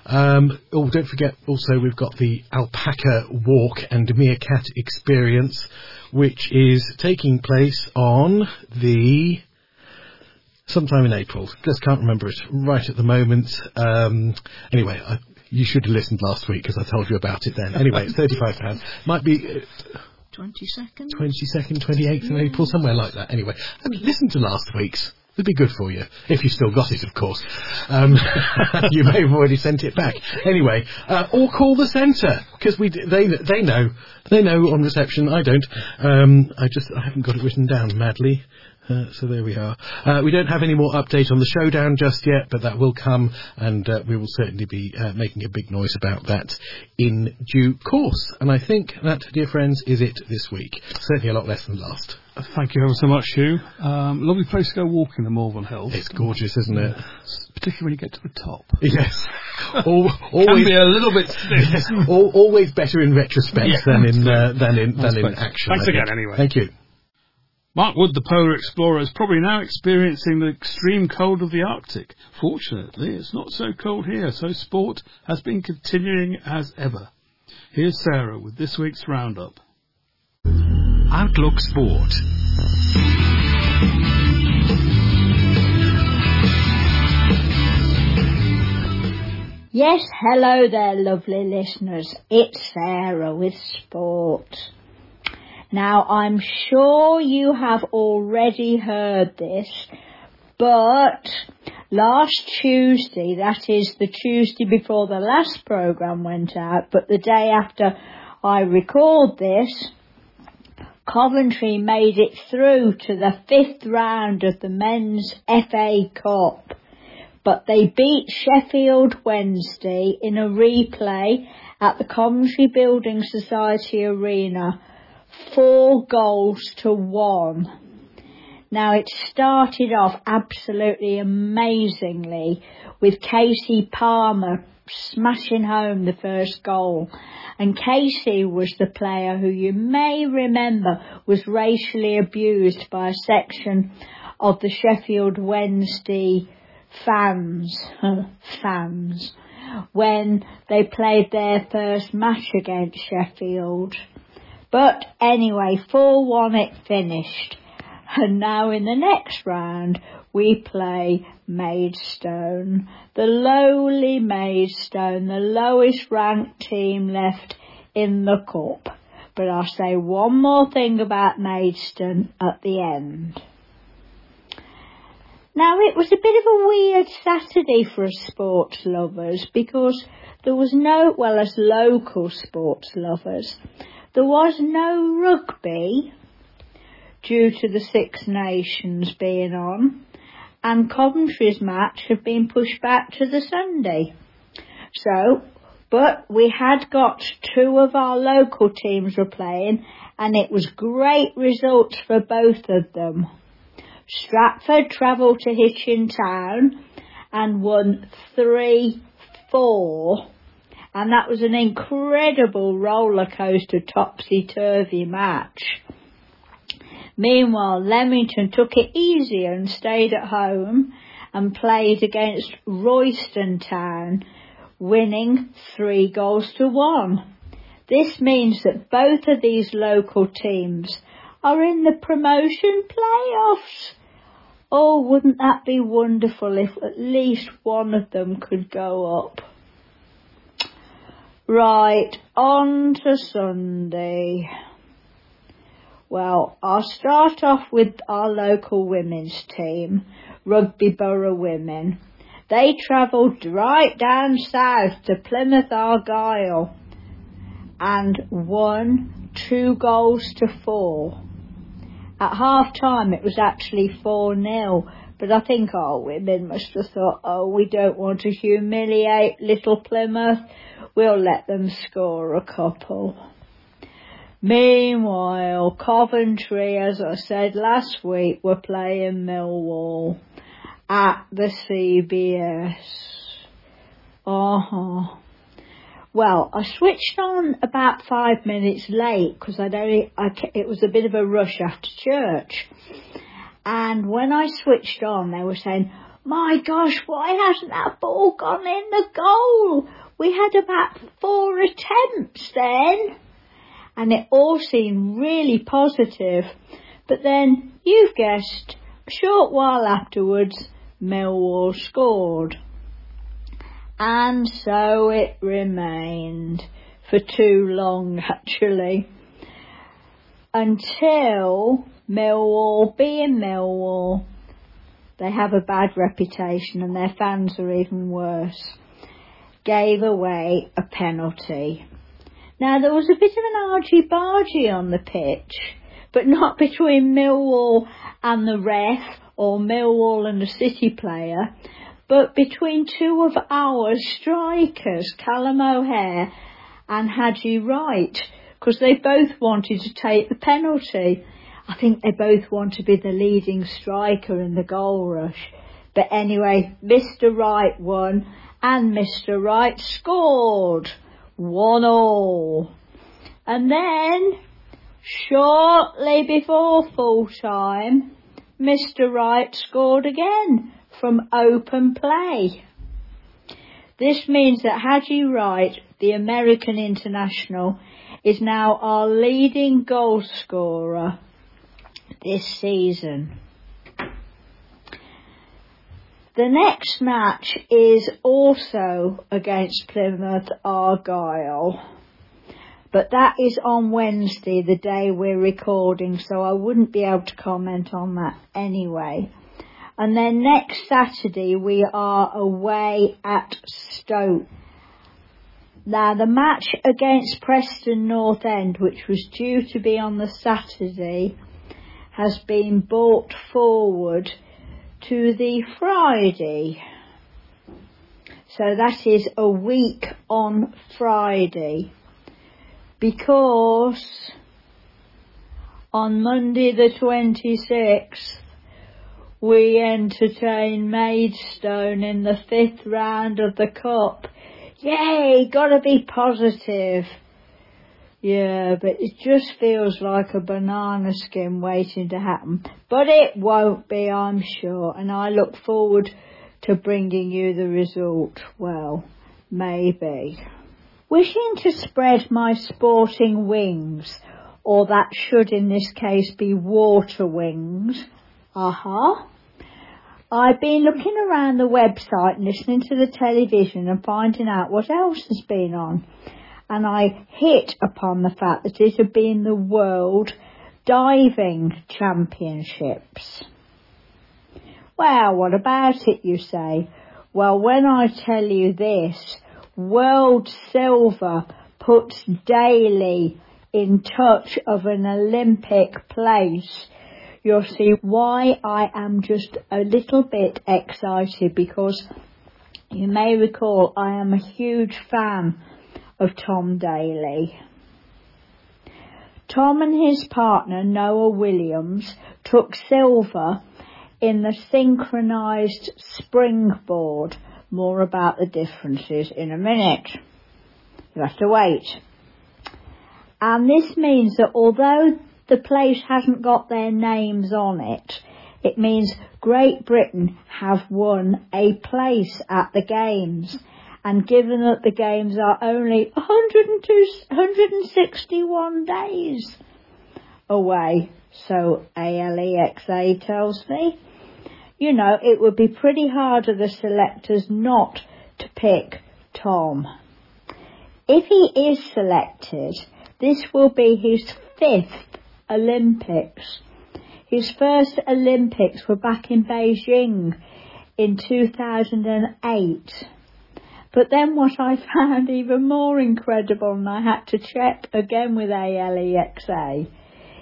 um, oh don't forget also we've got the alpaca walk and meerkat experience which is taking place on the sometime in April. Just can't remember it right at the moment. Um, anyway, I, you should have listened last week because I told you about it then. Anyway, it's thirty-five pounds. Might be uh, 22nd? twenty-second, twenty-eighth of April, somewhere like that. Anyway, and listen to last week's. It'd be good for you if you still got it, of course. Um, you may have already sent it back. Anyway, uh, or call the centre because we they they know they know on reception. I don't. Um, I just I haven't got it written down madly. Uh, so there we are. Uh, we don't have any more update on the showdown just yet, but that will come, and uh, we will certainly be uh, making a big noise about that in due course. And I think that, dear friends, is it this week. Certainly a lot less than last. Thank you ever so much, Hugh. Um, lovely place to go walking, the Malvern Hills. It's gorgeous, isn't it? Particularly when you get to the top. Yes. Al- Can always, be a little bit yes, al- always better in retrospect Yeah, than in uh, than in than in action. Thanks again, anyway. Thank you. Mark Wood, the polar explorer, is probably now experiencing the extreme cold of the Arctic. Fortunately, it's not so cold here, so sport has been continuing as ever. Here's Sarah with this week's roundup. Outlook Sport. Yes, hello there, lovely listeners. It's Sarah with Sport. Now, I'm sure you have already heard this, but last Tuesday, that is the Tuesday before the last programme went out, but the day after I record this, Coventry made it through to the fifth round of the Men's FA Cup but they beat Sheffield Wednesday in a replay at the Coventry Building Society Arena, four goals to one. Now it started off absolutely amazingly with Kasey Palmer smashing home the first goal. And Kasey was the player who you may remember was racially abused by a section of the Sheffield Wednesday fans, fans, when they played their first match against Sheffield. But anyway, 4-1 it finished. And now in the next round, we play Maidstone. The lowly Maidstone, the lowest ranked team left in the cup. But I'll say one more thing about Maidstone at the end. Now it was a bit of a weird Saturday for us sports lovers because there was no, well as local sports lovers, there was no rugby due to the Six Nations being on and Coventry's match had been pushed back to the Sunday. So, but we had got two of our local teams were playing and it was great results for both of them. Stratford travelled to Hitchin Town and won 3 4. And that was an incredible roller coaster topsy turvy match. Meanwhile, Leamington took it easier and stayed at home and played against Royston Town, winning three goals to one. This means that both of these local teams are in the promotion playoffs. Oh, wouldn't that be wonderful if at least one of them could go up? Right, on to Sunday. Well, I'll start off with our local women's team, Rugby Borough Women. They travelled right down south to Plymouth Argyle and won two goals to four. At half time it was actually 4 0, but I think our women must have thought, oh, we don't want to humiliate little Plymouth, we'll let them score a couple. Meanwhile, Coventry, as I said last week, were playing Millwall at the CBS. Uh-huh. Well, I switched on about five minutes late because I'd only, I, it was a bit of a rush after church. And when I switched on, they were saying, my gosh, why hasn't that ball gone in the goal? We had about four attempts then. And it all seemed really positive. But then, you've guessed, a short while afterwards, Millwall scored. And so it remained for too long actually. Until Millwall, being Millwall, they have a bad reputation and their fans are even worse, gave away a penalty. Now there was a bit of an argy-bargy on the pitch, but not between Millwall and the ref or Millwall and a City player, but between two of our strikers, Callum O'Hare and Haji Wright, because they both wanted to take the penalty. I think they both want to be the leading striker in the goal rush. But anyway, Mr. Wright won and Mr. Wright scored. One all. And then, shortly before full time, Mr. Wright scored again from open play. This means that Haji Wright, the American international, is now our leading goal scorer this season. The next match is also against Plymouth Argyle, but that is on Wednesday, the day we're recording, so I wouldn't be able to comment on that anyway. And then next Saturday we are away at Stoke. Now the match against Preston North End, which was due to be on the Saturday, has been brought forward to the Friday. So that is a week on Friday. Because on Monday the 26th, we entertain Maidstone in the fifth round of the Cup. Yay, gotta be positive. Yeah, but it just feels like a banana skin waiting to happen. But it won't be, I'm sure, and I look forward to bringing you the result. Well, maybe. Wishing to spread my sporting wings, or that should in this case be water wings, uh-huh. I've been looking around the website, listening to the television and finding out what else has been on. And I hit upon the fact that it had been the World Diving Championships. Well, what about it, you say? Well, when I tell you this, World Silver puts Daley in touch of an Olympic place you'll see why I am just a little bit excited because you may recall I am a huge fan of Tom Daley. Tom and his partner Noah Williams took silver in the synchronized springboard. More about the differences in a minute. You have to wait. And this means that although the place hasn't got their names on it. It means Great Britain have won a place at the Games. And given that the Games are only 161 days away, so ALEXA tells me, you know, it would be pretty hard of the selectors not to pick Tom. If he is selected, this will be his fifth Olympics. His first Olympics were back in Beijing in 2008. But then what I found even more incredible, and I had to check again with ALEXA,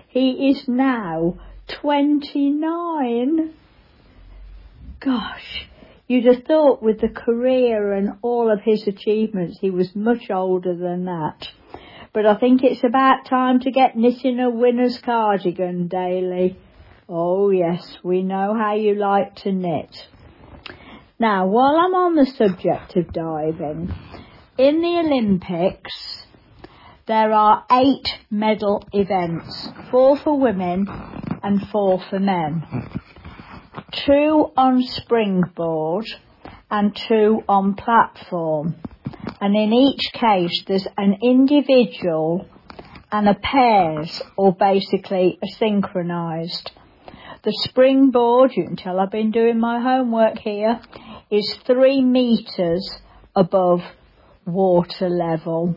he is now 29. Gosh, you'd have thought with the career and all of his achievements he was much older than that. But I think it's about time to get knitting a winner's cardigan, Daley. Oh yes, we know how you like to knit. Now, while I'm on the subject of diving, in the Olympics, there are eight medal events, four for women and four for men. Two on springboard and two on platform. And in each case, there's an individual and a pairs, or basically a synchronized. The springboard, you can tell I've been doing my homework here, is three metres above water level.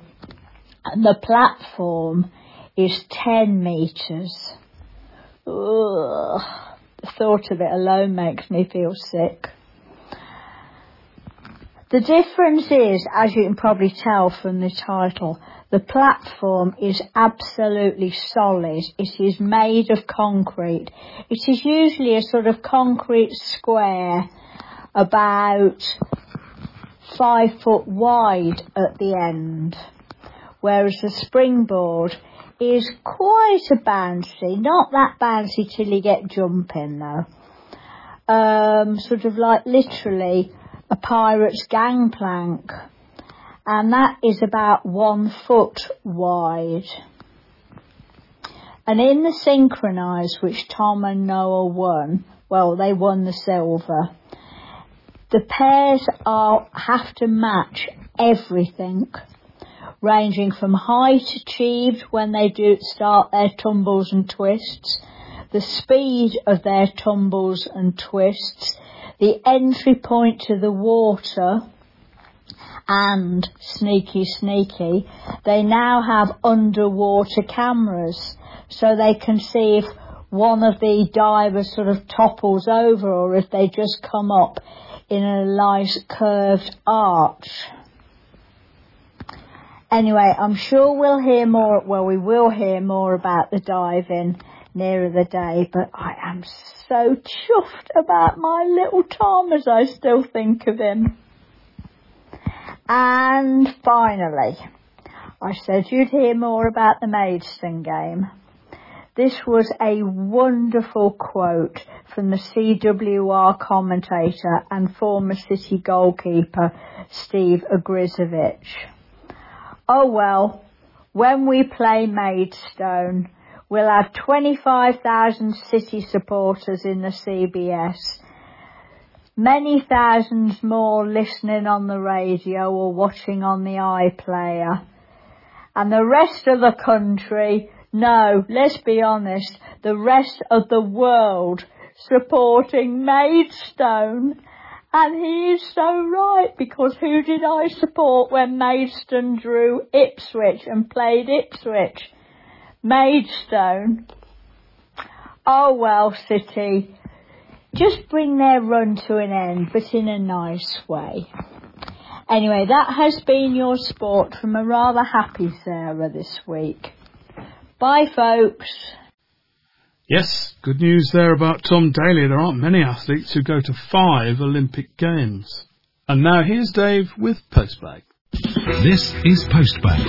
And the platform is 10 metres. Ugh, the thought of it alone makes me feel sick. The difference is, as you can probably tell from the title, the platform is absolutely solid. It is made of concrete. It is usually a sort of concrete square about five foot wide at the end, whereas the springboard is quite a bouncy, not that bouncy till you get jumping though. Um, sort of like literally a pirate's gangplank, and that is about one foot wide. And in the synchronised, which Tom and Noah won, well, they won the silver. The pairs are have to match everything, ranging from height achieved when they do start their tumbles and twists, the speed of their tumbles and twists, the entry point to the water, and sneaky sneaky, they now have underwater cameras so they can see if one of the divers sort of topples over or if they just come up in a nice curved arch. Anyway, I'm sure we'll hear more, well we will hear more about the diving nearer the day, but I am so chuffed about my little Tom as I still think of him. And finally, I said you'd hear more about the Maidstone game. This was a wonderful quote from the CWR commentator and former City goalkeeper Steve Ogrizovic. Oh well, when we play Maidstone, we'll have 25,000 City supporters in the CBS, many thousands more listening on the radio or watching on the iPlayer, and the rest of the country no, let's be honest, the rest of the world supporting Maidstone. And he is so right because who did I support when Maidstone drew Ipswich and played Ipswich? Maidstone. Oh well, City. Just bring their run to an end, but in a nice way. Anyway, that has been your sport from a rather happy Sarah this week. Bye, folks. Yes, good news there about Tom Daley. There aren't many athletes who go to five Olympic Games. And now here's Dave with Postbag. This is Postbag.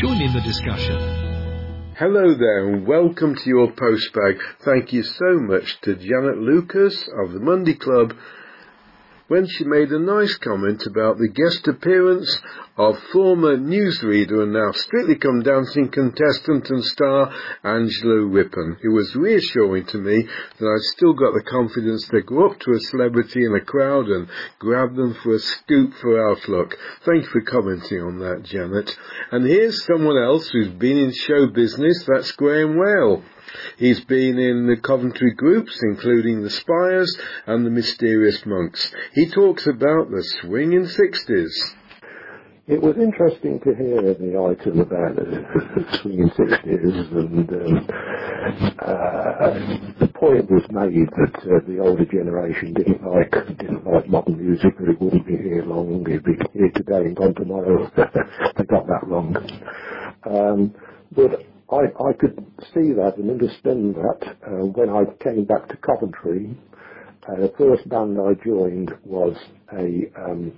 Join in the discussion. Hello there and welcome to your postbag. Thank you so much to Janet Lucas of the Monday Club when she made a nice comment about the guest appearance of former newsreader and now Strictly Come Dancing contestant and star Angela Rippon. It was reassuring to me that I've still got the confidence to go up to a celebrity in a crowd and grab them for a scoop for Outlook. Thank you for commenting on that, Janet. And here's someone else who's been in show business, that's Graham Whale. He's been in the Coventry groups, including the Spires and the Mysterious Monks. He talks about the swinging 60s. it was interesting to hear the item about the swinging sixties, and um, uh, the point was made that uh, the older generation didn't like didn't like modern music, that it wouldn't be here long, it'd be here today and gone tomorrow. they got that wrong. Um, but I, I could see that and understand that uh, when I came back to Coventry. Uh, the first band I joined was a um,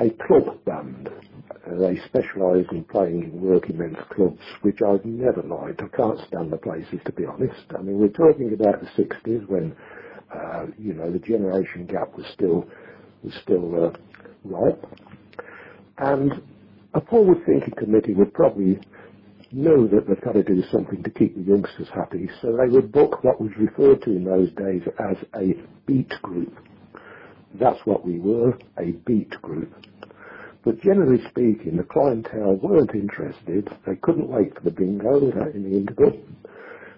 a club band. Uh, they specialised in playing in working men's clubs, which I've never liked. I can't stand the places, to be honest. I mean, we're talking about the 60s when, uh, you know, the generation gap was still, was still uh, ripe. And a forward-thinking committee would probably know that they've got to do something to keep the youngsters happy, so they would book what was referred to in those days as a beat group. That's what we were, a beat group. But generally speaking, the clientele weren't interested. They couldn't wait for the bingo in the interval.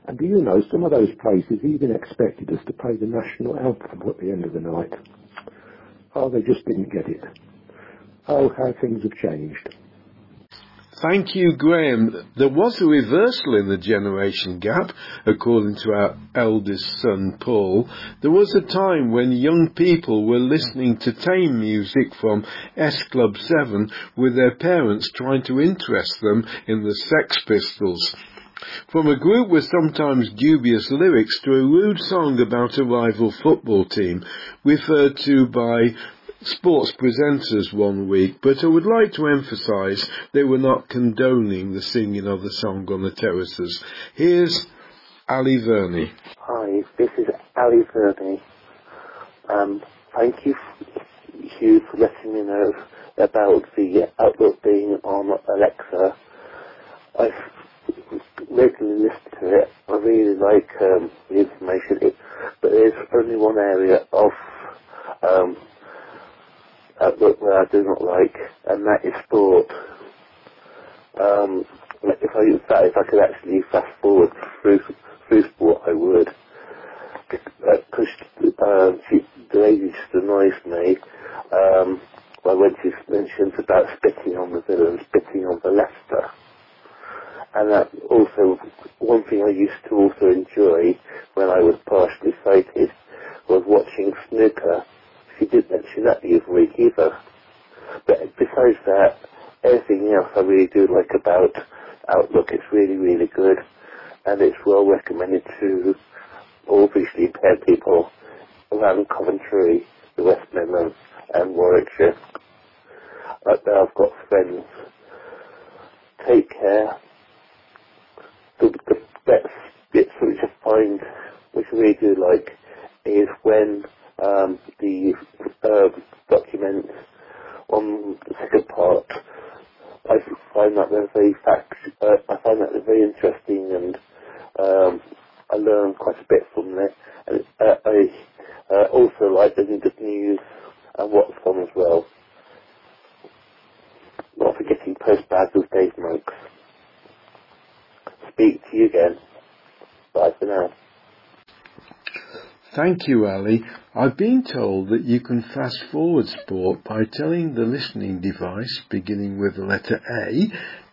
And do you know, some of those places even expected us to play the national anthem at the end of the night. Oh, they just didn't get it. Oh, how things have changed. Thank you, Graham. There was a reversal in the generation gap, according to our eldest son, Paul. There was a time when young people were listening to tame music from S Club 7 with their parents trying to interest them in the Sex Pistols. From a group with sometimes dubious lyrics to a rude song about a rival football team, referred to by sports presenters one week, but I would like to emphasise they were not condoning the singing of the song on the terraces. Here's Ali Verney. Hi, this is Ali Verney. Um, thank you, Hugh, for letting me know about the Outlook being on Alexa. I've regularly listened to it. I really like um, the information, it, but there's only one area of um, outlook where I do not like, and that is sport. Um, if I, if I could actually fast forward through through sport, I would. Because uh, the lady just annoys me um, when she mentions about spitting on the villain, spitting on the Leicester. And that also, one thing I used to also enjoy when I was partially sighted was watching snooker she didn't mention that the either. But besides that, everything else I really do like about Outlook. It's really, really good. And it's well recommended to all visually impaired people around Coventry, the West Midlands and Warwickshire. Uh, there I've got friends. Take care. The, the best bits which I find, which I really do like, is when um, the uh, document on the second part. I find that they're very fact. Uh, I find that they're very interesting, and um, I learn quite a bit from there. And uh, I uh, also like the news and what's on as well. Not forgetting postbags with Dave Monks. Speak to you again. Bye for now. Thank you, Ali. I've been told that you can fast forward sport by telling the listening device, beginning with the letter A,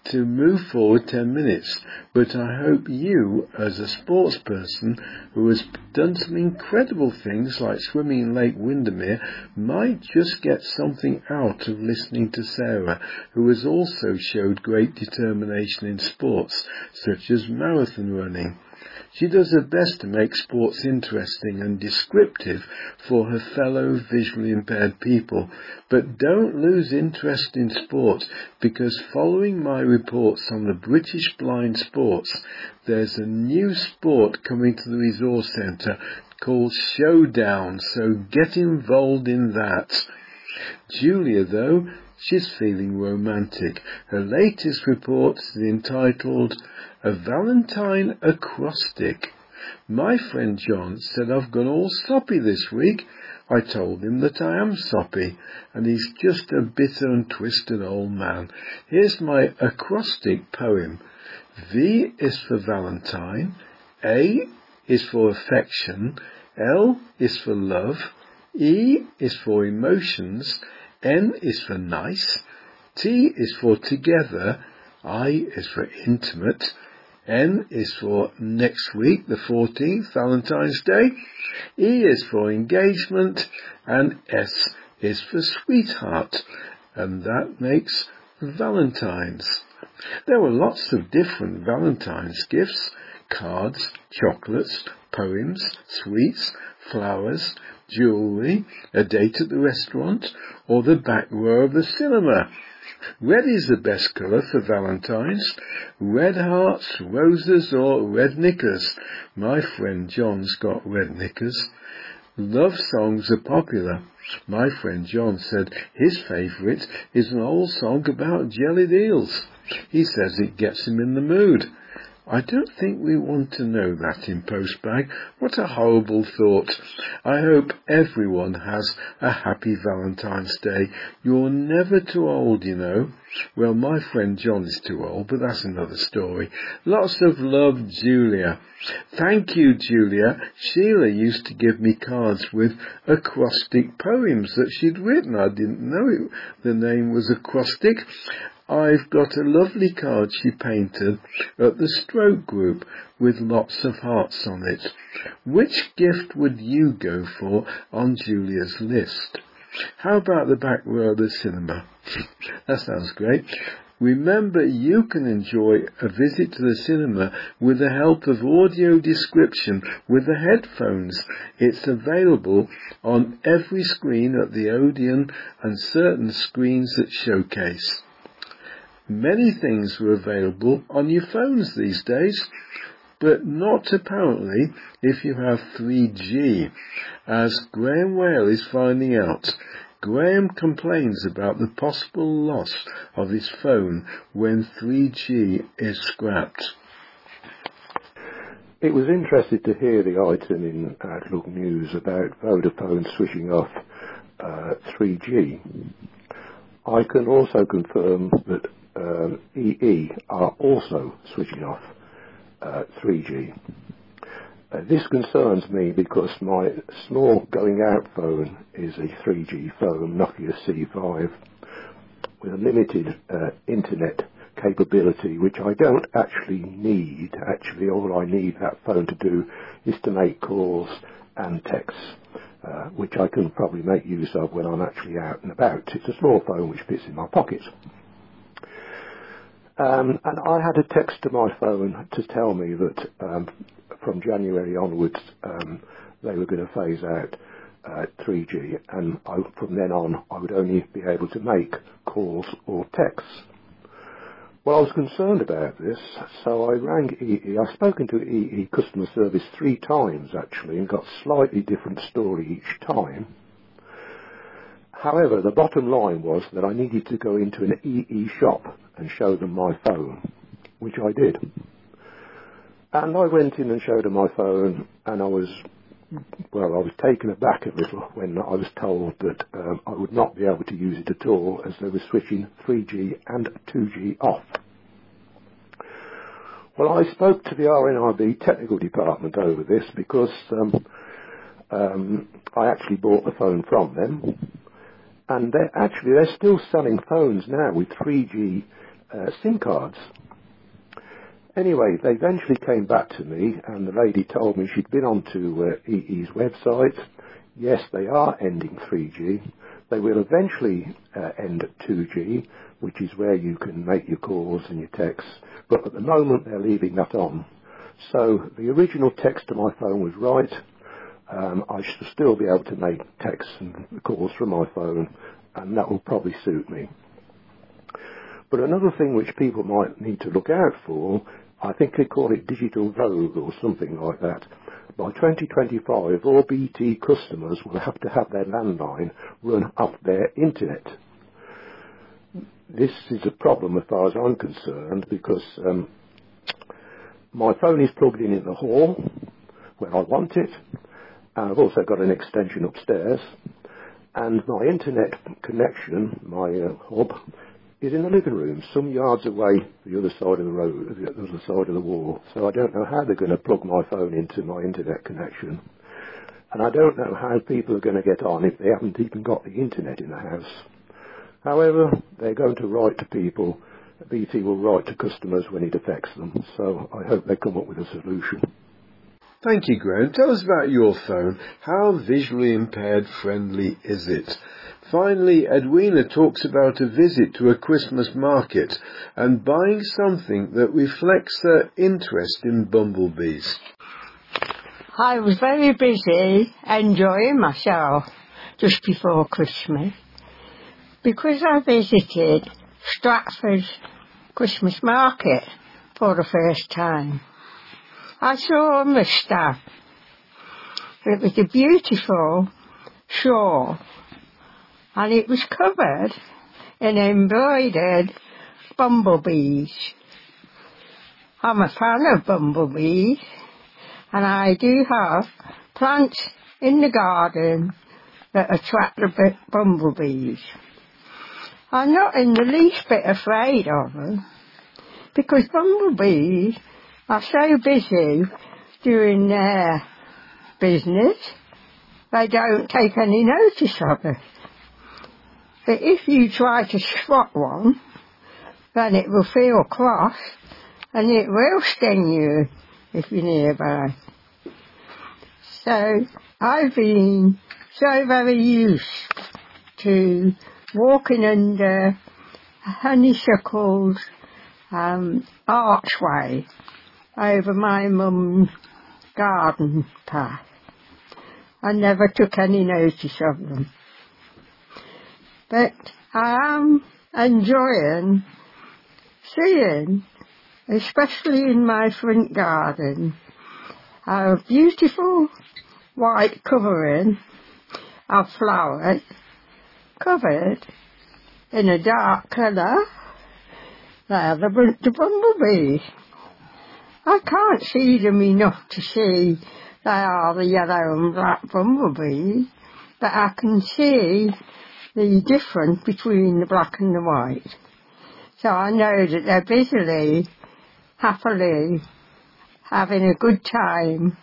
to move forward 10 minutes. But I hope you, as a sports person who has done some incredible things like swimming in Lake Windermere, might just get something out of listening to Sarah, who has also showed great determination in sports, such as marathon running. She does her best to make sports interesting and descriptive for her fellow visually impaired people, but don't lose interest in sport because following my reports on the British Blind Sports, there's a new sport coming to the resource centre called Showdown, so get involved in that. Julia, though, she's feeling romantic. Her latest report is entitled A Valentine Acrostic. My friend John said I've gone all soppy this week. I told him that I am soppy, and he's just a bitter and twisted old man. Here's my acrostic poem. V is for Valentine, A is for affection, L is for love, E is for emotions, N is for nice, T is for together, I is for intimate, N is for next week, the 14th, Valentine's Day, E is for engagement, and S is for sweetheart, and that makes Valentine's. There were lots of different Valentine's gifts, cards, chocolates, poems, sweets, flowers, jewellery, a date at the restaurant, or the back row of the cinema. Red is the best colour for Valentine's. Red hearts, roses, or red knickers. My friend John's got red knickers. Love songs are popular. My friend John said his favourite is an old song about jellied eels. He says it gets him in the mood. I don't think we want to know that in postbag. What a horrible thought. I hope everyone has a happy Valentine's Day. You're never too old, you know. Well, my friend John is too old, but that's another story. Lots of love, Julia. Thank you, Julia. Sheila used to give me cards with acrostic poems that she'd written. I didn't know it, the name was acrostic. I've got a lovely card she painted at the stroke group with lots of hearts on it. Which gift would you go for on Julia's list? How about the back row of the cinema? that sounds great. Remember, you can enjoy a visit to the cinema with the help of audio description with the headphones. It's available on every screen at the Odeon and certain screens at Showcase. Many things are available on your phones these days, but not apparently if you have 3G, as Graham Whale is finding out. Graham complains about the possible loss of his phone when 3G is scrapped. It was interesting to hear the item in Outlook News about Vodafone switching off uh, 3G. I can also confirm that EE are also switching off uh, 3G. Uh, this concerns me because my small going out phone is a 3G phone, Nokia C5, with a limited uh, internet capability, which I don't actually need. Actually, all I need that phone to do is to make calls and texts, uh, which I can probably make use of when I'm actually out and about. It's a small phone which fits in my pocket. Um, and I had a text to my phone to tell me that um, from January onwards um, they were going to phase out uh, 3G, and I, from then on I would only be able to make calls or texts. Well, I was concerned about this, so I rang EE. I've spoken to EE customer service three times actually, and got slightly different story each time. However, the bottom line was that I needed to go into an EE shop and show them my phone, which I did. And I went in and showed them my phone, and I was, well, I was taken aback a little when I was told that um, I would not be able to use it at all as they were switching 3G and 2G off. Well, I spoke to the RNIB technical department over this because um, um, I actually bought the phone from them, and they're actually they're still selling phones now with 3G uh, SIM cards. Anyway, they eventually came back to me, and the lady told me she'd been onto uh, EE's website. Yes, they are ending 3G. They will eventually uh, end 2G, which is where you can make your calls and your texts. But at the moment, they're leaving that on. So the original text to my phone was right. Um, I should still be able to make texts and calls from my phone, and that will probably suit me. But another thing which people might need to look out for, I think they call it digital vogue or something like that. By 2025, all BT customers will have to have their landline run off their internet. This is a problem as far as I'm concerned because um, my phone is plugged in in the hall where I want it. I've also got an extension upstairs. And my internet connection, my uh, hub, is in the living room, some yards away, the other side of the road, the other side of the wall. So I don't know how they're going to plug my phone into my internet connection. And I don't know how people are going to get on if they haven't even got the internet in the house. However, they're going to write to people. BT will write to customers when it affects them. So I hope they come up with a solution. Thank you, Graham. Tell us about your phone. How visually impaired friendly is it? Finally, Edwina talks about a visit to a Christmas market and buying something that reflects her interest in bumblebees. I was very busy enjoying myself just before Christmas because I visited Stratford's Christmas market for the first time. I saw a moustache. It was a beautiful shawl and it was covered in embroidered bumblebees. I'm a fan of bumblebees and I do have plants in the garden that attract the bumblebees. I'm not in the least bit afraid of them because bumblebees are so busy doing their business they don't take any notice of it. But if you try to spot one, then it will feel cross and it will sting you if you're nearby. So I've been so very used to walking under honeysuckles um, archway over my mum's garden path. I never took any notice of them. But I am enjoying seeing, especially in my front garden, a beautiful white covering of flowers covered in a dark colour. They're the, bumblebees. I can't see them enough to see they are the yellow and black bumblebees, but I can see the difference between the black and the white. So I know that they're busily, happily having a good time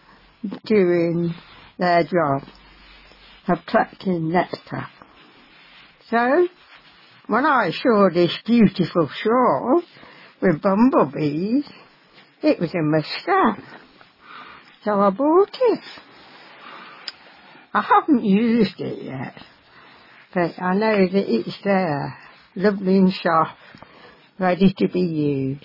doing their job of collecting nectar. So, when I saw this beautiful shawl with bumblebees, it was a moustache. So I bought it. I haven't used it yet, but I know that it's there, lovely and soft, ready to be used.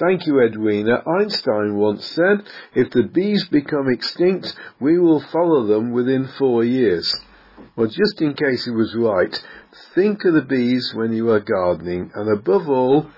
Thank you, Edwina. Einstein once said, if the bees become extinct, we will follow them within four years. Well, just in case he was right, think of the bees when you are gardening, and above all,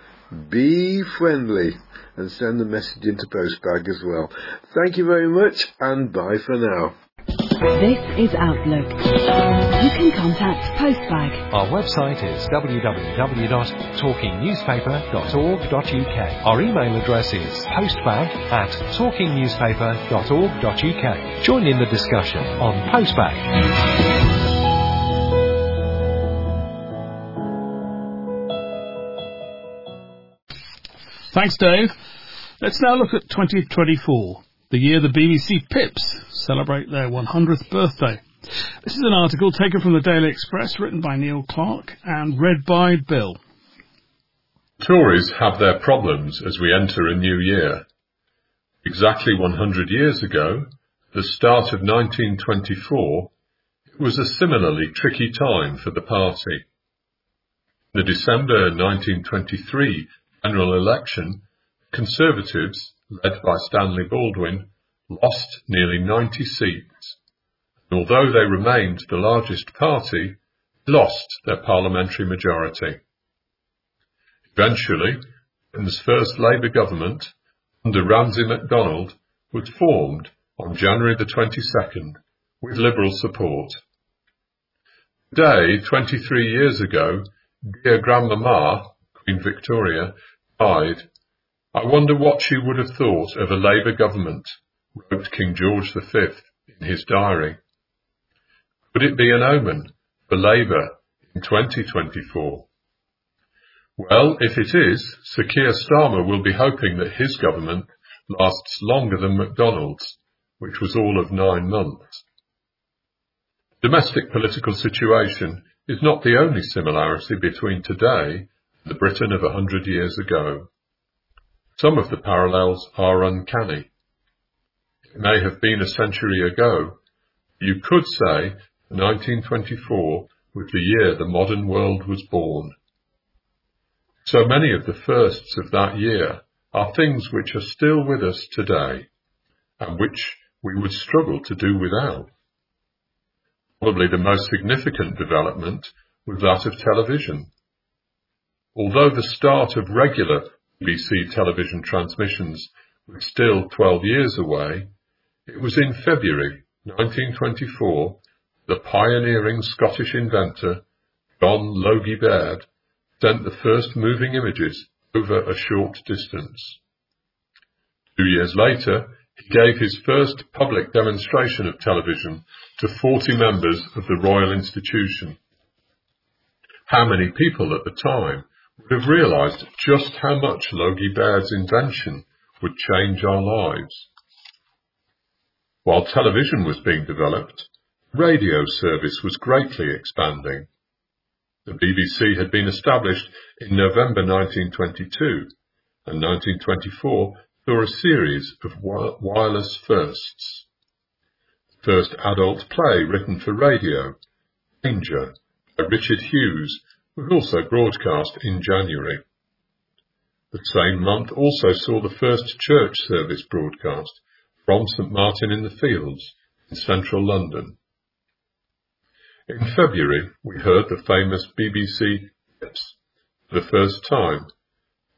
be friendly and send the message into postbag as well. Thank you very much and bye for now. This is Outlook. You can contact Postbag. Our website is www.talkingnewspaper.org.uk. Our email address is postbag at talkingnewspaper.org.uk. Join in the discussion on Postbag. Thanks, Dave. Let's now look at 2024, the year the BBC Pips celebrate their 100th birthday. This is an article taken from the Daily Express, written by Neil Clark and read by Bill. Tories have their problems as we enter a new year. Exactly 100 years ago, the start of 1924, it was a similarly tricky time for the party. The December 1923 general election, Conservatives, led by Stanley Baldwin, lost nearly 90 seats. And although they remained the largest party, lost their parliamentary majority. Eventually, Britain's first Labour government, under Ramsay MacDonald, was formed on January the 22nd with Liberal support. Today, 23 years ago, dear Grandmama, Queen Victoria, I wonder what she would have thought of a Labour government, wrote King George V in his diary. Could it be an omen for Labour in 2024? Well, if it is, Sir Keir Starmer will be hoping that his government lasts longer than MacDonald's, which was all of nine months. Domestic political situation is not the only similarity between today the Britain of a hundred years ago. Some of the parallels are uncanny. It may have been a century ago. You could say 1924 was the year the modern world was born. So many of the firsts of that year are things which are still with us today and which we would struggle to do without. Probably the most significant development was that of television. Although the start of regular BBC television transmissions was still 12 years away, it was in February 1924 the pioneering Scottish inventor John Logie Baird sent the first moving images over a short distance. Two years later, he gave his first public demonstration of television to 40 members of the Royal Institution. How many people at the time would have realised just how much Logie Baird's invention would change our lives? While television was being developed, radio service was greatly expanding. The BBC had been established in November 1922, and 1924 saw a series of wireless firsts. The first adult play written for radio, Danger, by Richard Hughes, was also broadcast in January. The same month also saw the first church service broadcast from St Martin in the Fields in central London. In February, we heard the famous BBC Pips for the first time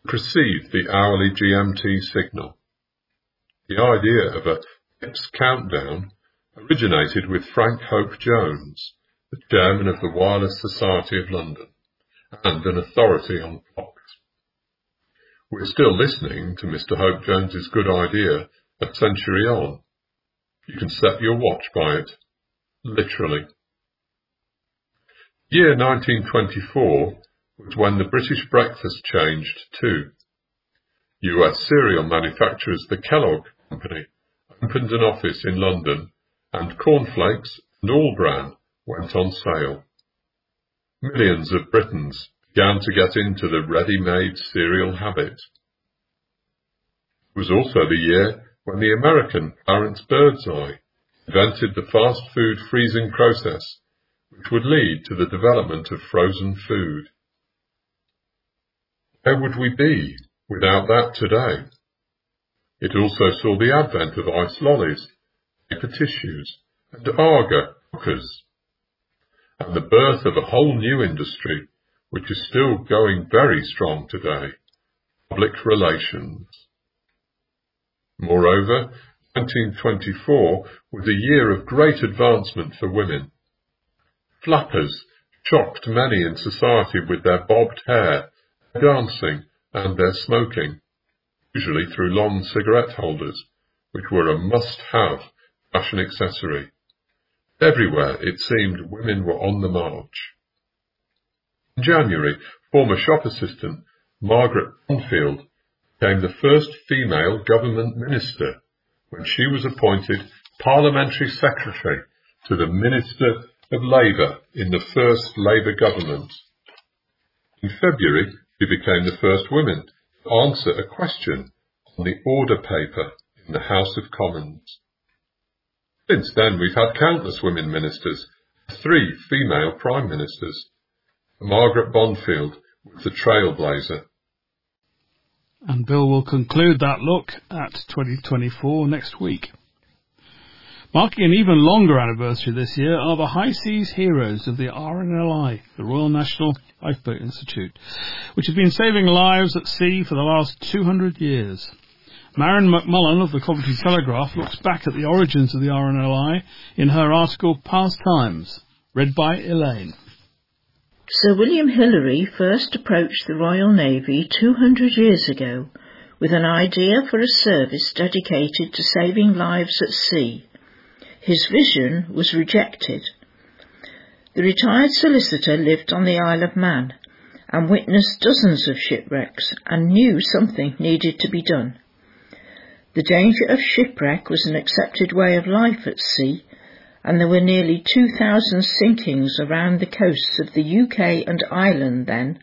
precede the hourly GMT signal. The idea of a Pips countdown originated with Frank Hope Jones, the chairman of the Wireless Society of London and an authority on clocks. We're still listening to Mr. Hope Jones's good idea a century on. You can set your watch by it, literally. Year 1924 was when the British breakfast changed too. US cereal manufacturers the Kellogg Company opened an office in London and cornflakes and all bran went on sale. Millions of Britons began to get into the ready-made cereal habit. It was also the year when the American Clarence Birdseye invented the fast food freezing process which would lead to the development of frozen food. Where would we be without that today? It also saw the advent of ice lollies, paper tissues, and Aga cookers, and the birth of a whole new industry which is still going very strong today, public relations. Moreover, 1924 was a year of great advancement for women. Flappers shocked many in society with their bobbed hair their dancing and their smoking, usually through long cigarette holders, which were a must-have fashion accessory. Everywhere, it seemed, women were on the march. In January, former shop assistant Margaret Bondfield became the first female government minister when she was appointed parliamentary secretary to the Minister of Labour in the first Labour government. In February, she became the first woman to answer a question on the order paper in the House of Commons. Since then, we've had countless women ministers, three female prime ministers. Margaret Bondfield was the trailblazer. And Bill will conclude that look at 2024 next week. Marking an even longer anniversary this year are the High Seas Heroes of the RNLI, the Royal National Lifeboat Institute, which have been saving lives at sea for the last 200 years. Maren McMullen of the Coventry Telegraph looks back at the origins of the RNLI in her article Past Times, read by Elaine. Sir William Hillary first approached the Royal Navy 200 years ago with an idea for a service dedicated to saving lives at sea his vision was rejected. The retired solicitor lived on the Isle of Man and witnessed dozens of shipwrecks and knew something needed to be done. The danger of shipwreck was an accepted way of life at sea, and there were nearly 2,000 sinkings around the coasts of the UK and Ireland then.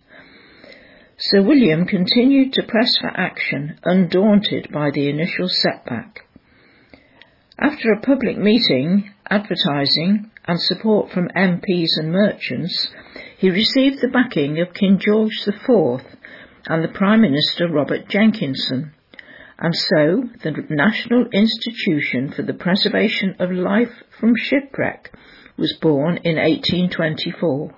Sir William continued to press for action, undaunted by the initial setback. After a public meeting, advertising, and support from MPs and merchants, he received the backing of King George IV and the Prime Minister Robert Jenkinson and so the National Institution for the Preservation of Life from Shipwreck was born in 1824,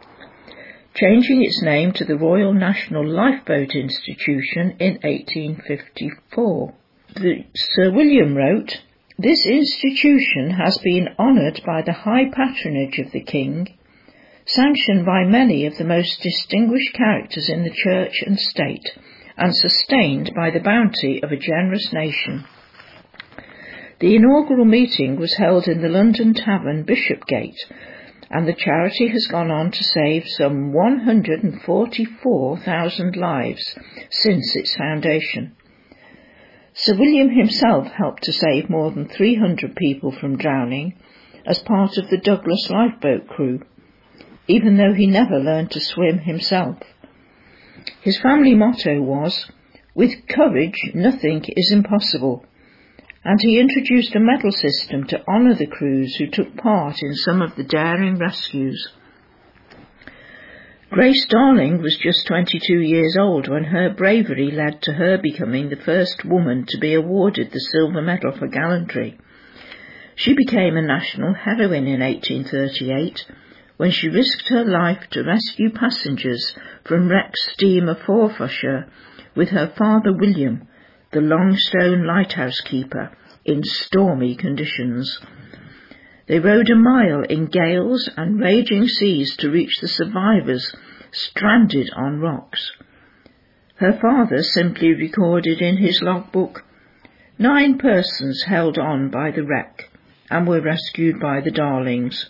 changing its name to the Royal National Lifeboat Institution in 1854. The Sir William wrote, This institution has been honoured by the high patronage of the King, sanctioned by many of the most distinguished characters in the Church and State, and sustained by the bounty of a generous nation. The inaugural meeting was held in the London Tavern, Bishopsgate, and the charity has gone on to save some 144,000 lives since its foundation. Sir William himself helped to save more than 300 people from drowning as part of the Douglas lifeboat crew, even though he never learned to swim himself. His family motto was, with courage nothing is impossible, and he introduced a medal system to honour the crews who took part in some of the daring rescues. Grace Darling was just 22 years old when her bravery led to her becoming the first woman to be awarded the Silver Medal for gallantry. She became a national heroine in 1838 when she risked her life to rescue passengers from wrecked steamer Forfarshire with her father William, the Longstone lighthouse keeper, in stormy conditions. They rowed a mile in gales and raging seas to reach the survivors stranded on rocks. Her father simply recorded in his logbook, Nine persons held on by the wreck and were rescued by the Darlings.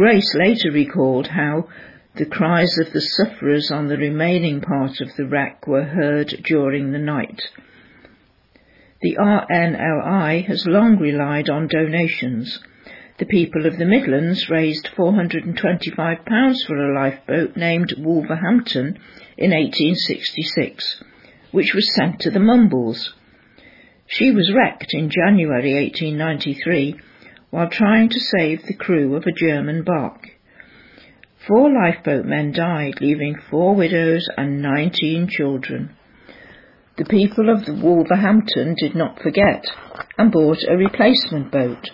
Grace later recalled how the cries of the sufferers on the remaining part of the wreck were heard during the night. The RNLI has long relied on donations. The people of the Midlands raised £425 for a lifeboat named Wolverhampton in 1866, which was sent to the Mumbles. She was wrecked in January 1893 while trying to save the crew of a German bark. Four lifeboat men died, leaving four widows and 19 children. The people of Wolverhampton did not forget and bought a replacement boat.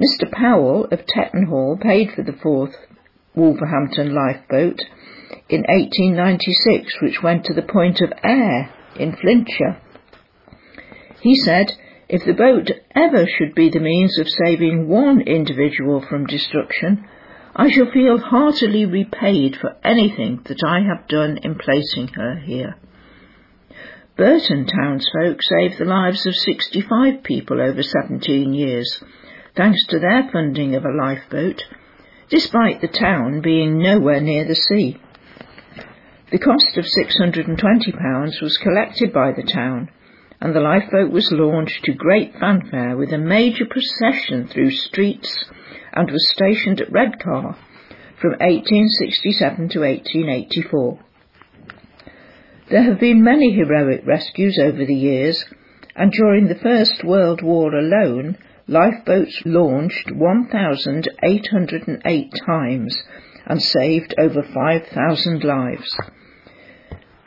Mr. Powell of Tettenhall paid for the fourth Wolverhampton lifeboat in 1896, which went to the Point of Ayr in Flintshire. He said, if the boat ever should be the means of saving one individual from destruction, I shall feel heartily repaid for anything that I have done in placing her here. Burton townsfolk saved the lives of 65 people over 17 years, thanks to their funding of a lifeboat, despite the town being nowhere near the sea. The cost of £620 was collected by the town and the lifeboat was launched to great fanfare with a major procession through streets and was stationed at Redcar from 1867 to 1884. There have been many heroic rescues over the years, and during the First World War alone, lifeboats launched 1,808 times and saved over 5,000 lives.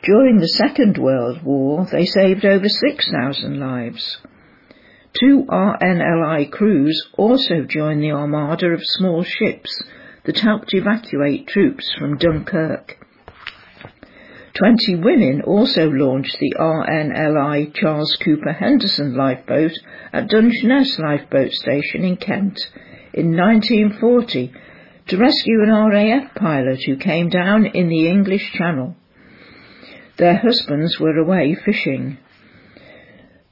During the Second World War, they saved over 6,000 lives. Two RNLI crews also joined the armada of small ships that helped evacuate troops from Dunkirk. Twenty women also launched the RNLI Charles Cooper Henderson lifeboat at Dungeness Lifeboat Station in Kent in 1940 to rescue an RAF pilot who came down in the English Channel. Their husbands were away fishing.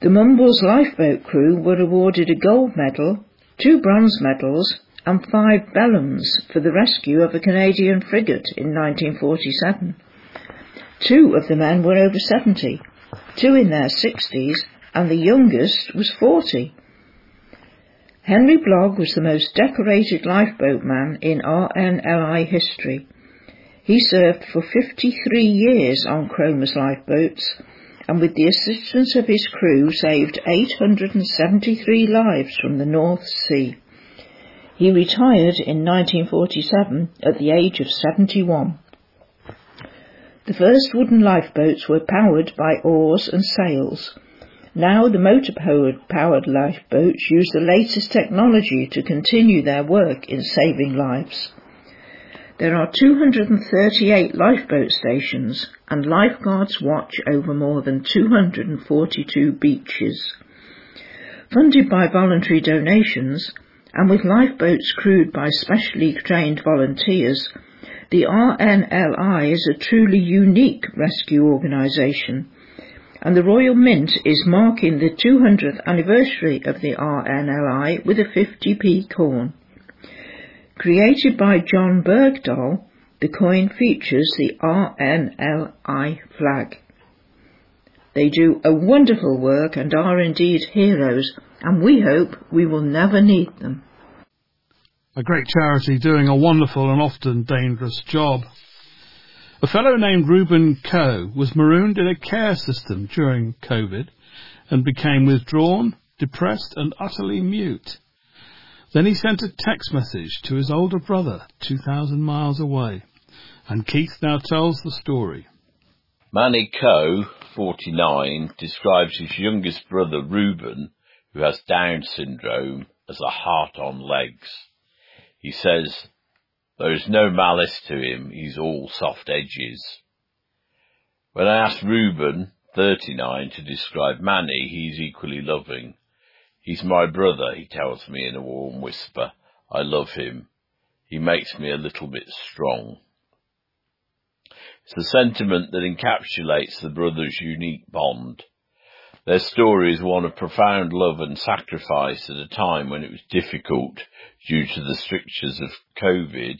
The Mumbles lifeboat crew were awarded a gold medal, two bronze medals, and five vellums for the rescue of a Canadian frigate in 1947. Two of the men were over 70, two in their 60s, and the youngest was 40. Henry Blogg was the most decorated lifeboatman in RNLI history. He served for 53 years on Cromer's lifeboats and with the assistance of his crew saved 873 lives from the North Sea. He retired in 1947 at the age of 71. The first wooden lifeboats were powered by oars and sails. Now the motor-powered lifeboats use the latest technology to continue their work in saving lives. There are 238 lifeboat stations and lifeguards watch over more than 242 beaches. Funded by voluntary donations and with lifeboats crewed by specially trained volunteers, the RNLI is a truly unique rescue organisation and the Royal Mint is marking the 200th anniversary of the RNLI with a 50p coin. Created by John Bergdahl, the coin features the RNLI flag. They do a wonderful work and are indeed heroes, and we hope we will never need them. A great charity doing a wonderful and often dangerous job. A fellow named Reuben Coe was marooned in a care system during COVID and became withdrawn, depressed and utterly mute. Then he sent a text message to his older brother, 2,000 miles away. And Keith now tells the story. Manny Coe, 49, describes his youngest brother, Reuben, who has Down syndrome, as a heart on legs. He says, there is no malice to him, he's all soft edges. When I asked Reuben, 39, to describe Manny, he's equally loving. He's my brother, he tells me in a warm whisper. I love him. He makes me a little bit strong. It's the sentiment that encapsulates the brothers' unique bond. Their story is one of profound love and sacrifice at a time when it was difficult, due to the strictures of COVID,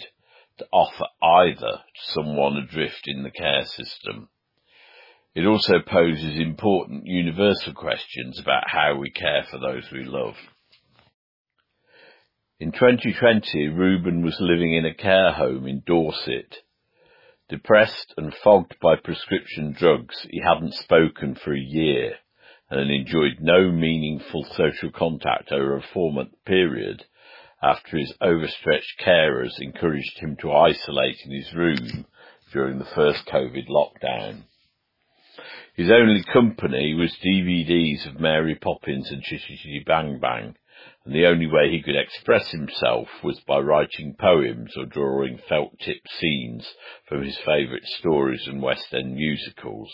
to offer either to someone adrift in the care system. It also poses important universal questions about how we care for those we love. In 2020, Reuben was living in a care home in Dorset. Depressed and fogged by prescription drugs, he hadn't spoken for a year and enjoyed no meaningful social contact over a four-month period after his overstretched carers encouraged him to isolate in his room during the first COVID lockdown. His only company was DVDs of Mary Poppins and Chitty Bang Bang, and the only way he could express himself was by writing poems or drawing felt-tip scenes from his favourite stories and West End musicals.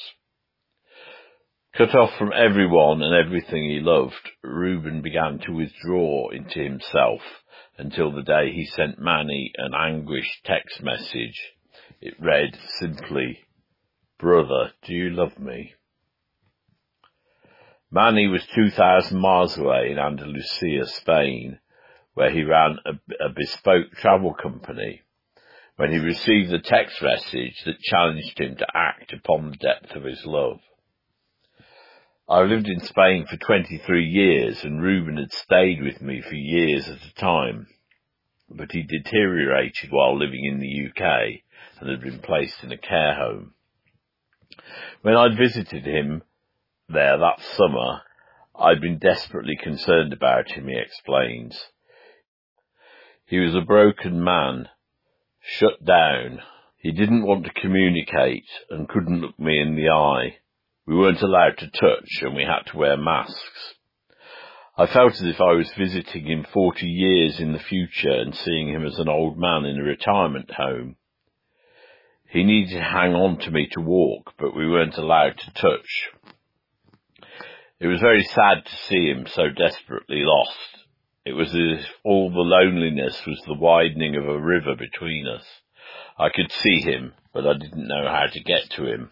Cut off from everyone and everything he loved, Reuben began to withdraw into himself until the day he sent Manny an anguished text message. It read simply, Brother, do you love me? Manny was 2,000 miles away in Andalusia, Spain, where he ran a, a bespoke travel company when he received the text message that challenged him to act upon the depth of his love. I lived in Spain for 23 years and Reuben had stayed with me for years at a time, but he deteriorated while living in the UK and had been placed in a care home. When I'd visited him there that summer, I'd been desperately concerned about him, he explains. He was a broken man, shut down. He didn't want to communicate and couldn't look me in the eye. We weren't allowed to touch and we had to wear masks. I felt as if I was visiting him 40 years in the future and seeing him as an old man in a retirement home. He needed to hang on to me to walk, but we weren't allowed to touch. It was very sad to see him so desperately lost. It was as if all the loneliness was the widening of a river between us. I could see him, but I didn't know how to get to him.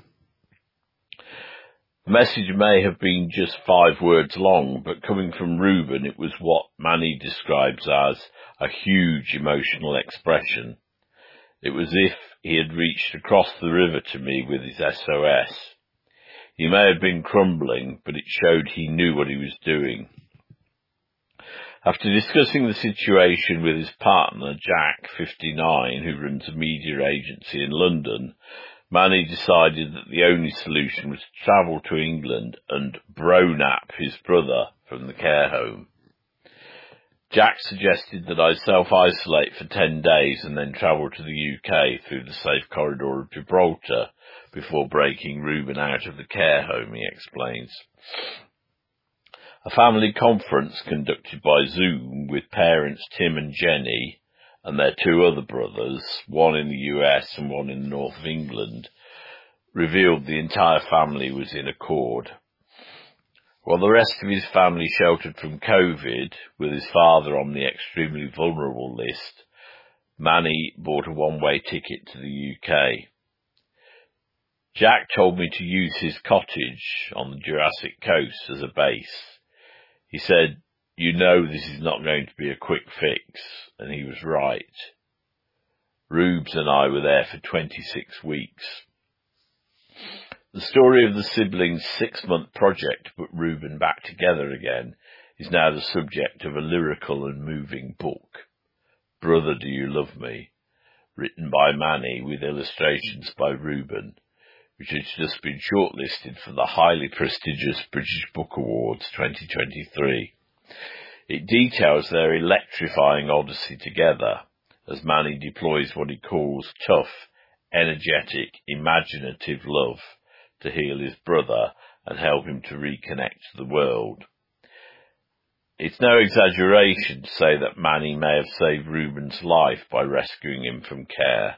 The message may have been just five words long, but coming from Reuben, it was what Manny describes as a huge emotional expression. It was if he had reached across the river to me with his SOS. He may have been crumbling, but it showed he knew what he was doing. After discussing the situation with his partner, Jack, 59, who runs a media agency in London, Manny decided that the only solution was to travel to England and bronap his brother from the care home. Jack suggested that I self-isolate for 10 days and then travel to the UK through the safe corridor of Gibraltar before breaking Reuben out of the care home, he explains. A family conference conducted by Zoom with parents Tim and Jenny and their two other brothers, one in the US and one in the north of England, revealed the entire family was in accord. While the rest of his family sheltered from COVID, with his father on the extremely vulnerable list, Manny bought a one-way ticket to the UK. Jack told me to use his cottage on the Jurassic coast as a base. He said, you know this is not going to be a quick fix, and he was right. Rubes and I were there for 26 weeks. The story of the siblings' six-month project to put Reuben back together again is now the subject of a lyrical and moving book, Brother Do You Love Me, written by Manny with illustrations by Reuben, which has just been shortlisted for the highly prestigious British Book Awards 2023. It details their electrifying odyssey together as Manny deploys what he calls tough, energetic, imaginative love to heal his brother and help him to reconnect to the world. It's no exaggeration to say that Manny may have saved Reuben's life by rescuing him from care.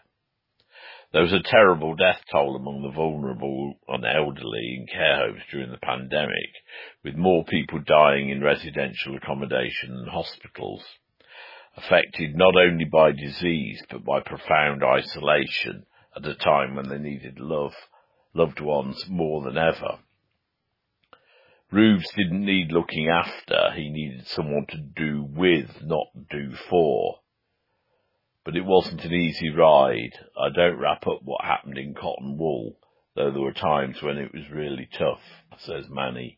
There was a terrible death toll among the vulnerable and elderly in care homes during the pandemic, with more people dying in residential accommodation than hospitals, affected not only by disease but by profound isolation at a time when they needed love loved ones more than ever. Rubes didn't need looking after, he needed someone to do with, not do for. But it wasn't an easy ride. I don't wrap up what happened in cotton wool, though there were times when it was really tough, says Manny.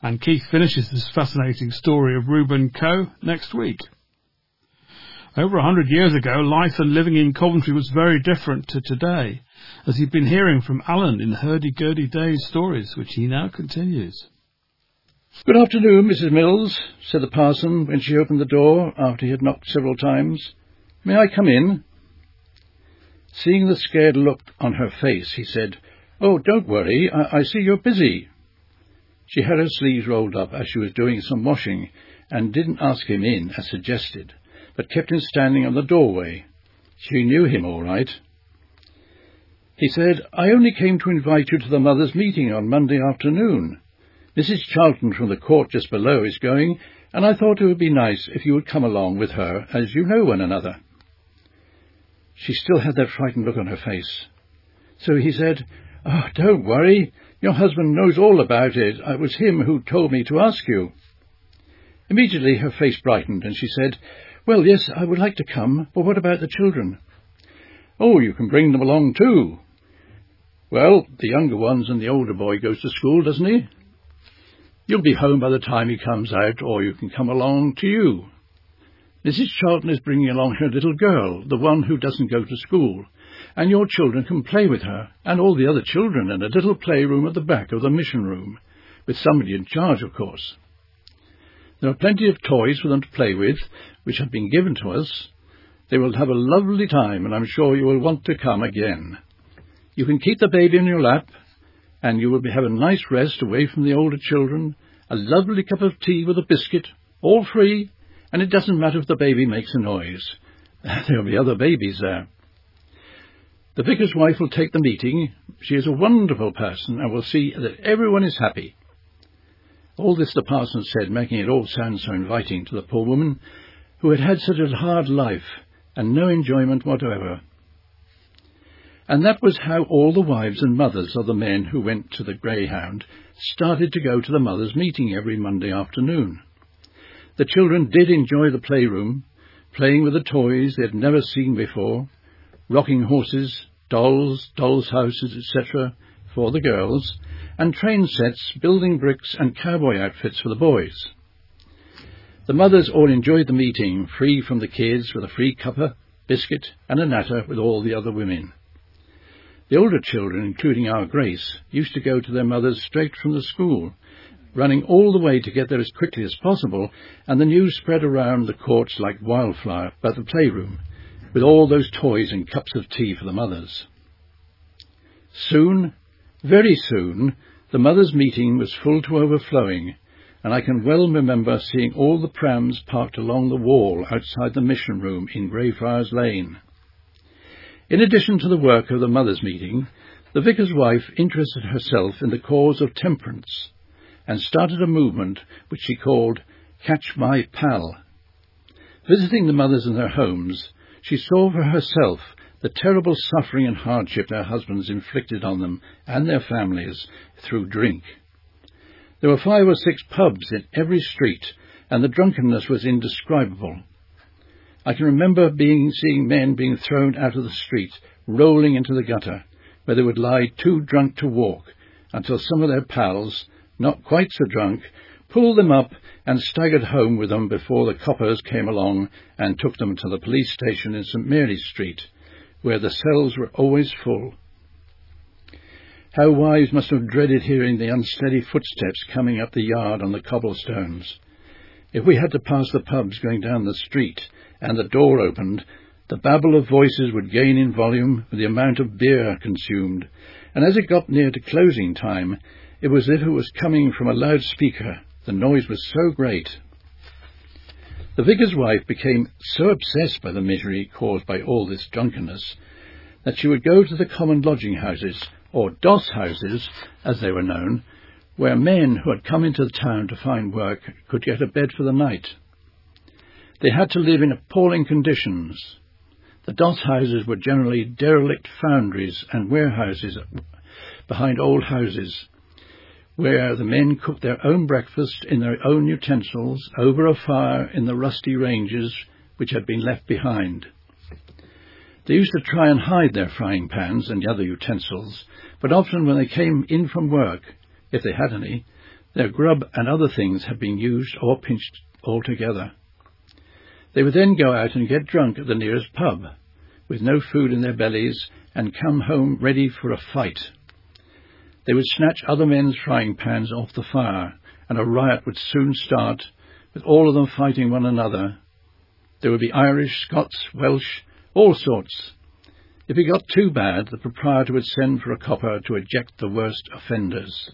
And Keith finishes this fascinating story of Reuben Coe next week. Over a hundred years ago, life and living in Coventry was very different to today, as he'd been hearing from Alan in Hurdy-Gurdy Days stories, which he now continues. Good afternoon, Mrs. Mills, said the parson when she opened the door after he had knocked several times. May I come in? Seeing the scared look on her face, he said, Oh, don't worry, I, I see you're busy. She had her sleeves rolled up as she was doing some washing, and didn't ask him in as suggested but kept him standing on the doorway. She knew him all right. He said, I only came to invite you to the mothers' meeting on Monday afternoon. Mrs. Charlton from the court just below is going, and I thought it would be nice if you would come along with her, as you know one another. She still had that frightened look on her face. So he said, Oh, don't worry. Your husband knows all about it. It was him who told me to ask you. Immediately her face brightened, and she said, well, yes, I would like to come, but what about the children? Oh, you can bring them along too. Well, the younger ones and the older boy goes to school, doesn't he? You'll be home by the time he comes out, or you can come along to you. Mrs. Charlton is bringing along her little girl, the one who doesn't go to school, and your children can play with her, and all the other children in a little playroom at the back of the mission room, with somebody in charge, of course. There are plenty of toys for them to play with, which have been given to us. They will have a lovely time, and I'm sure you will want to come again. You can keep the baby in your lap, and you will have a nice rest away from the older children, a lovely cup of tea with a biscuit, all free, and it doesn't matter if the baby makes a noise. There'll be other babies there. The vicar's wife will take the meeting. She is a wonderful person and will see that everyone is happy. All this the parson said, making it all sound so inviting to the poor woman, who had had such a hard life and no enjoyment whatever. And that was how all the wives and mothers of the men who went to the Greyhound started to go to the mothers' meeting every Monday afternoon. The children did enjoy the playroom, playing with the toys they had never seen before, rocking horses, dolls, dolls' houses, etc., for the girls, and train sets, building bricks, and cowboy outfits for the boys. The mothers all enjoyed the meeting, free from the kids, with a free cuppa, biscuit, and a natter with all the other women. The older children, including our Grace, used to go to their mothers straight from the school, running all the way to get there as quickly as possible, and the news spread around the courts like wildfire about the playroom, with all those toys and cups of tea for the mothers. Soon, very soon, the mothers' meeting was full to overflowing, and I can well remember seeing all the prams parked along the wall outside the mission room in Greyfriars Lane. In addition to the work of the mothers' meeting, the vicar's wife interested herself in the cause of temperance and started a movement which she called Catch My Pal. Visiting the mothers in their homes, she saw for herself the terrible suffering and hardship their husbands inflicted on them and their families through drink. There were five or six pubs in every street, and the drunkenness was indescribable. I can remember being seeing men being thrown out of the street, rolling into the gutter, where they would lie too drunk to walk, until some of their pals, not quite so drunk, pulled them up and staggered home with them before the coppers came along and took them to the police station in St Mary's Street, where the cells were always full. How wives must have dreaded hearing the unsteady footsteps coming up the yard on the cobblestones. If we had to pass the pubs going down the street, and the door opened, the babble of voices would gain in volume with the amount of beer consumed, and as it got near to closing time, it was as if it was coming from a loudspeaker. The noise was so great. The vicar's wife became so obsessed by the misery caused by all this drunkenness that she would go to the common lodging houses, or doss houses, as they were known, where men who had come into the town to find work could get a bed for the night. They had to live in appalling conditions. The doss houses were generally derelict foundries and warehouses behind old houses, where the men cooked their own breakfast in their own utensils over a fire in the rusty ranges which had been left behind. They used to try and hide their frying pans and the other utensils, but often when they came in from work, if they had any, their grub and other things had been used or pinched altogether. They would then go out and get drunk at the nearest pub, with no food in their bellies, and come home ready for a fight. They would snatch other men's frying pans off the fire, and a riot would soon start, with all of them fighting one another. There would be Irish, Scots, Welsh, all sorts. If it got too bad, the proprietor would send for a copper to eject the worst offenders.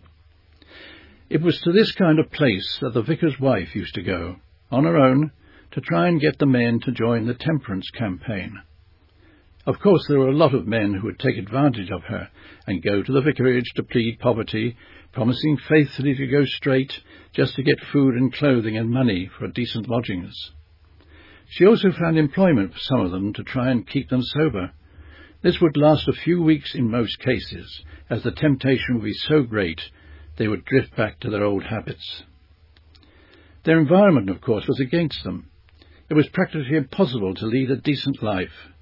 It was to this kind of place that the vicar's wife used to go, on her own, to try and get the men to join the temperance campaign. Of course, there were a lot of men who would take advantage of her and go to the vicarage to plead poverty, promising faithfully to go straight just to get food and clothing and money for decent lodgings. She also found employment for some of them to try and keep them sober. This would last a few weeks in most cases, as the temptation would be so great they would drift back to their old habits. Their environment, of course, was against them. It was practically impossible to lead a decent life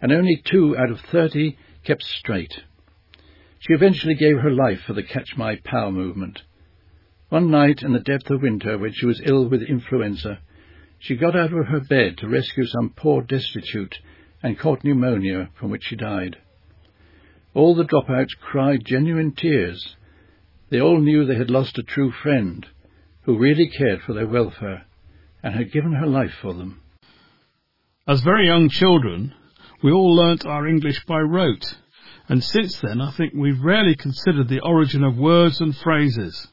and only two out of thirty kept straight. She eventually gave her life for the Catch My Pal movement. One night in the depth of winter, when she was ill with influenza, she got out of her bed to rescue some poor destitute and caught pneumonia, from which she died. All the dropouts cried genuine tears. They all knew they had lost a true friend, who really cared for their welfare, and had given her life for them. As very young children, we all learnt our English by rote, and since then I think we've rarely considered the origin of words and phrases.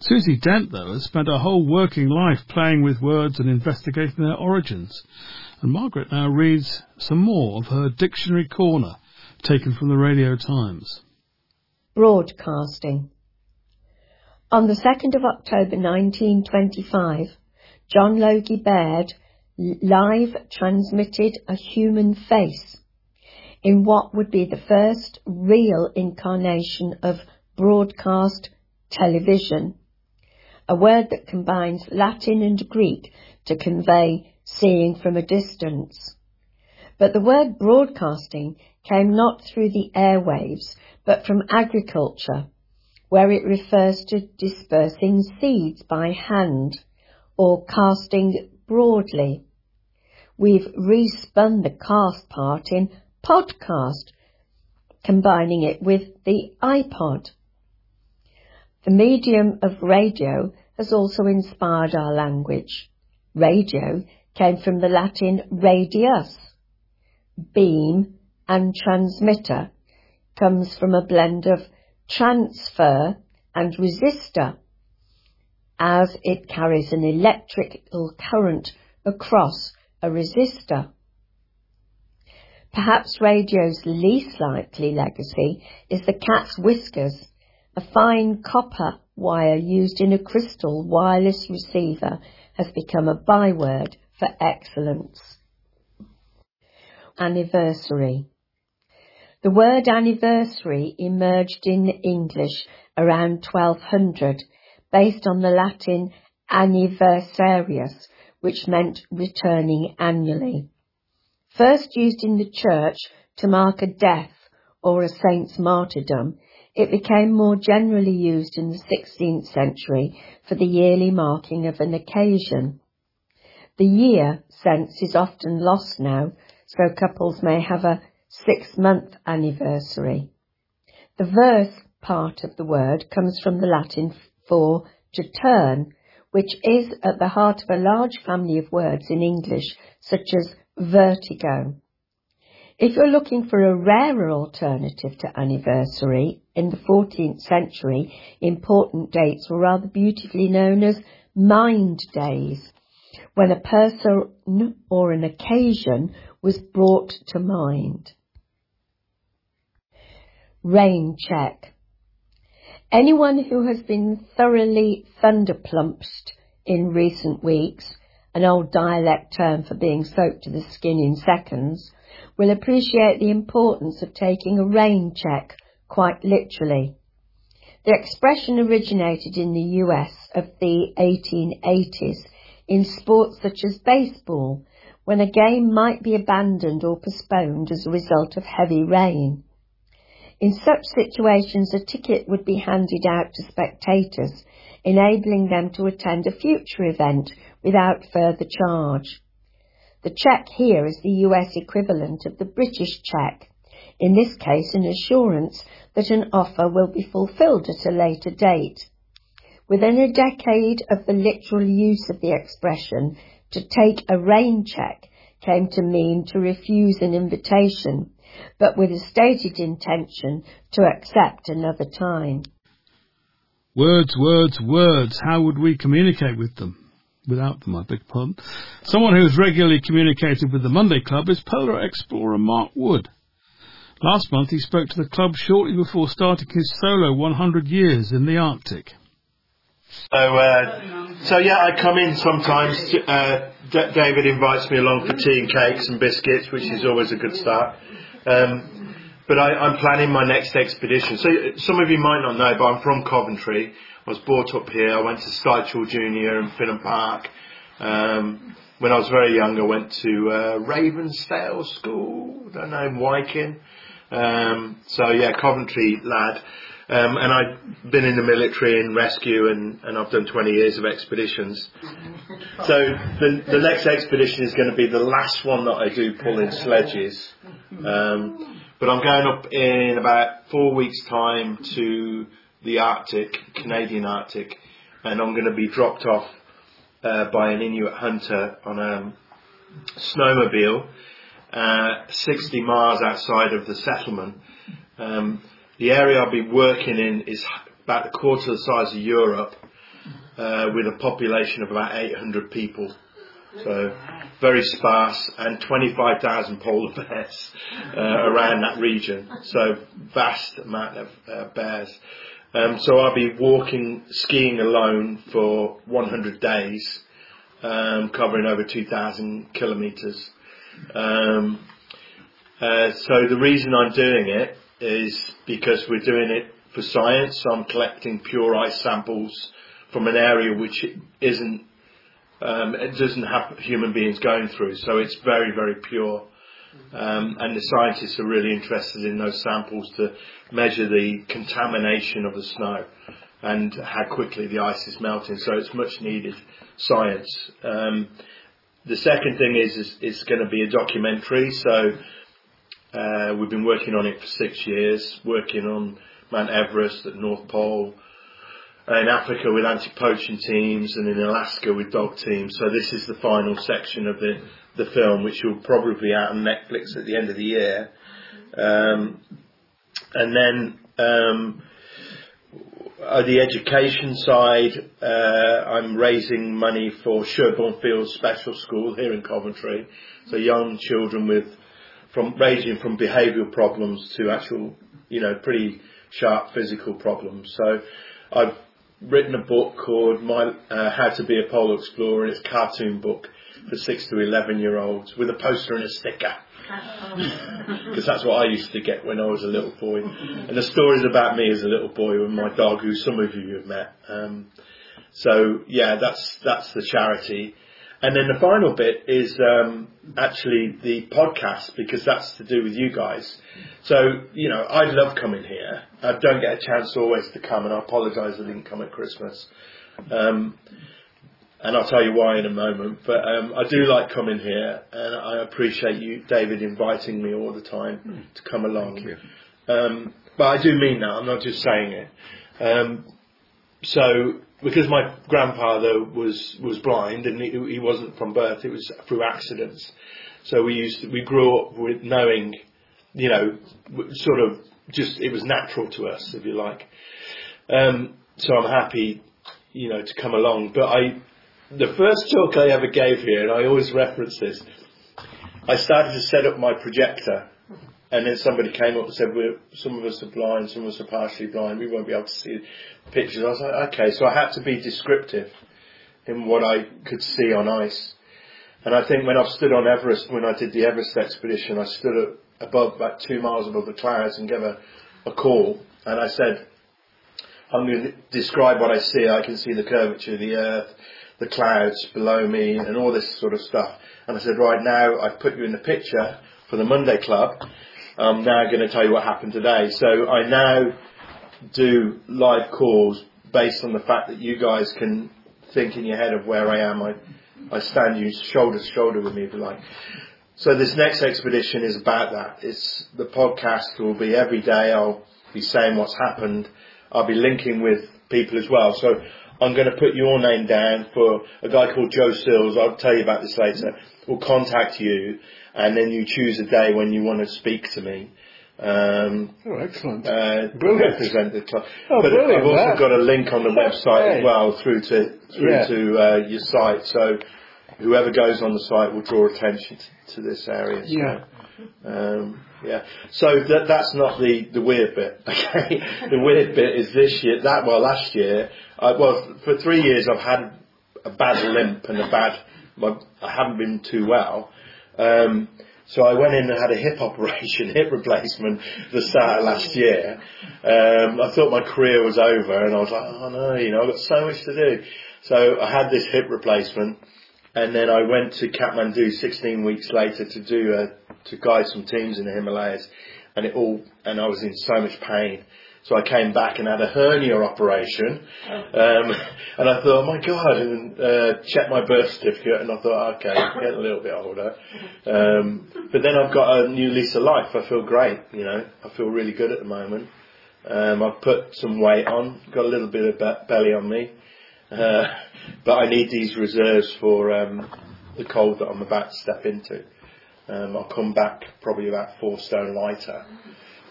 Susie Dent, though, has spent her whole working life playing with words and investigating their origins, and Margaret now reads some more of her Dictionary Corner, taken from the Radio Times. Broadcasting. On the 2nd of October 1925, John Logie Baird live transmitted a human face in what would be the first real incarnation of broadcast television, a word that combines Latin and Greek to convey seeing from a distance. But the word broadcasting came not through the airwaves, but from agriculture, where it refers to dispersing seeds by hand or casting broadly. We've respun the cast part in podcast, combining it with the iPod. The medium of radio has also inspired our language. Radio came from the Latin radius, beam, and transmitter comes from a blend of transfer and resistor, as it carries an electrical current across a resistor. Perhaps radio's least likely legacy is the cat's whiskers, a fine copper wire used in a crystal wireless receiver has become a byword for excellence. Anniversary. The word anniversary emerged in English around 1200 based on the Latin anniversarius, which meant returning annually. First used in the church to mark a death or a saint's martyrdom, it became more generally used in the 16th century for the yearly marking of an occasion. The year sense is often lost now, so couples may have a six month anniversary. The verse part of the word comes from the Latin for to turn, which is at the heart of a large family of words in English, such as vertigo. If you're looking for a rarer alternative to anniversary, in the 14th century, important dates were rather beautifully known as mind days, when a person or an occasion was brought to mind. Rain check. Anyone who has been thoroughly thunderplumped in recent weeks, an old dialect term for being soaked to the skin in seconds, will appreciate the importance of taking a rain check quite literally. The expression originated in the US of the 1880s in sports such as baseball, when a game might be abandoned or postponed as a result of heavy rain. In such situations, a ticket would be handed out to spectators, enabling them to attend a future event without further charge. The cheque here is the US equivalent of the British cheque, in this case an assurance that an offer will be fulfilled at a later date. Within a decade of the literal use of the expression, to take a rain cheque came to mean to refuse an invitation, but with a stated intention to accept another time. Words, words, words. How would we communicate with them? Without them, I beg. Someone who has regularly communicated with the Monday Club is polar explorer Mark Wood. Last month he spoke to the club shortly before starting his solo 100 years in the Arctic. So, uh, so yeah, I come in sometimes. Uh, D- David invites me along for tea and cakes and biscuits, which is always a good start. Um, but I, am planning my next expedition. So some of you might not know, but I'm from Coventry. I was brought up here. I went to Stivichall Junior and Finham Park. Um, when I was very young, I went to uh, Ravensdale School. Don't know, in. Um, so yeah, Coventry lad. Um, and I've been in the military and rescue and, and I've done 20 years of expeditions. So the, the next expedition is going to be the last one that I do pulling sledges. Um, but I'm going up in about four weeks time to the Arctic, Canadian Arctic, and I'm going to be dropped off uh, by an Inuit hunter on a snowmobile, uh, 60 miles outside of the settlement. Um, the area I'll be working in is about a quarter the size of Europe, uh, with a population of about 800 people. So very sparse and 25,000 polar bears uh, around that region. So vast amount of uh, bears. Um, so I'll be walking, skiing alone for 100 days, um, covering over 2,000 kilometres. Um, uh, so the reason I'm doing it is because we're doing it for science. So I'm collecting pure ice samples from an area which isn't, um, it doesn't have human beings going through. So it's very, very pure. Um, and the scientists are really interested in those samples to measure the contamination of the snow. and how quickly the ice is melting. So it's much needed science. Um, the second thing is, is it's going to be a documentary. So uh, we've been working on it for six years, working on Mount Everest at North Pole, in Africa with anti-poaching teams, and in Alaska with dog teams. So this is the final section of the the film, which will probably be out on Netflix at the end of the year. Um, and then um, uh, the education side, uh, I'm raising money for Sherborne Fields Special School here in Coventry. So young children with from ranging from behavioural problems to actual, you know, pretty sharp physical problems. So I've written a book called My uh, How to Be a Polar Explorer. And it's a cartoon book for six to eleven year olds with a poster and a sticker. Because that's what I used to get when I was a little boy. And the stories about me as a little boy and my dog, who some of you have met. Um, so yeah, that's that's the charity. And then the final bit is um, actually the podcast because that's to do with you guys. So you know, I love coming here. I don't get a chance always to come, and I apologise I didn't come at Christmas. Um, and I'll tell you why in a moment. But um, I do like coming here, and I appreciate you, David, inviting me all the time to come along. Um, but I do mean that. I'm not just saying it. Um, so because my grandfather was was blind and he, he wasn't from birth, it was through accidents. So we used to, we grew up with knowing, you know, sort of just it was natural to us, if you like. Um, so I'm happy, you know, to come along. But I the first talk I ever gave here, and I always reference this, I started to set up my projector, and then somebody came up and said, We're, "Some of us are blind, some of us are partially blind. We won't be able to see the pictures." I was like, "Okay," so I had to be descriptive in what I could see on ice. And I think when I've stood on Everest, when I did the Everest expedition, I stood above about two miles above the clouds and gave a, a call, and I said, "I'm going to describe what I see. I can see the curvature of the Earth." The clouds below me and all this sort of stuff. And I said, right now I've put you in the picture for the Monday Club. I'm now going to tell you what happened today. So I now do live calls based on the fact that you guys can think in your head of where I am. I, I stand you shoulder to shoulder with me if you like. So this next expedition is about that. It's the podcast will be every day. I'll be saying what's happened. I'll be linking with people as well. So I'm going to put your name down for a guy called Joe Sills. I'll tell you about this later. We'll contact you, and then you choose a day when you want to speak to me. Um, oh, excellent! Uh, brilliant. Represent the club. Oh, but brilliant, I've also that. got a link on the website Hey. as well through to through Yeah. to uh, your site. So whoever goes on the site will draw attention to, to this area. So, Yeah. Um, yeah. So that that's not the the weird bit. Okay. the weird bit is this year. That well, last year. I, well, for three years I've had a bad limp and a bad. My, I haven't been too well. Um, so I went in and had a hip operation, hip replacement, the start of last year. Um, I thought my career was over, and I was like, oh no, you know, I've got so much to do. So I had this hip replacement, and then I went to Kathmandu 16 weeks later to do a, to guide some teams in the Himalayas, and it all, and I was in so much pain. So I came back and had a hernia operation, um, and I thought, oh my god, and uh, checked my birth certificate, and I thought, okay, I'm getting a little bit older. Um, but then I've got a new lease of life. I feel great, you know. I feel really good at the moment. Um, I've put some weight on, got a little bit of be- belly on me, uh, but I need these reserves for um, the cold that I'm about to step into. Um, I'll come back probably about four stone lighter.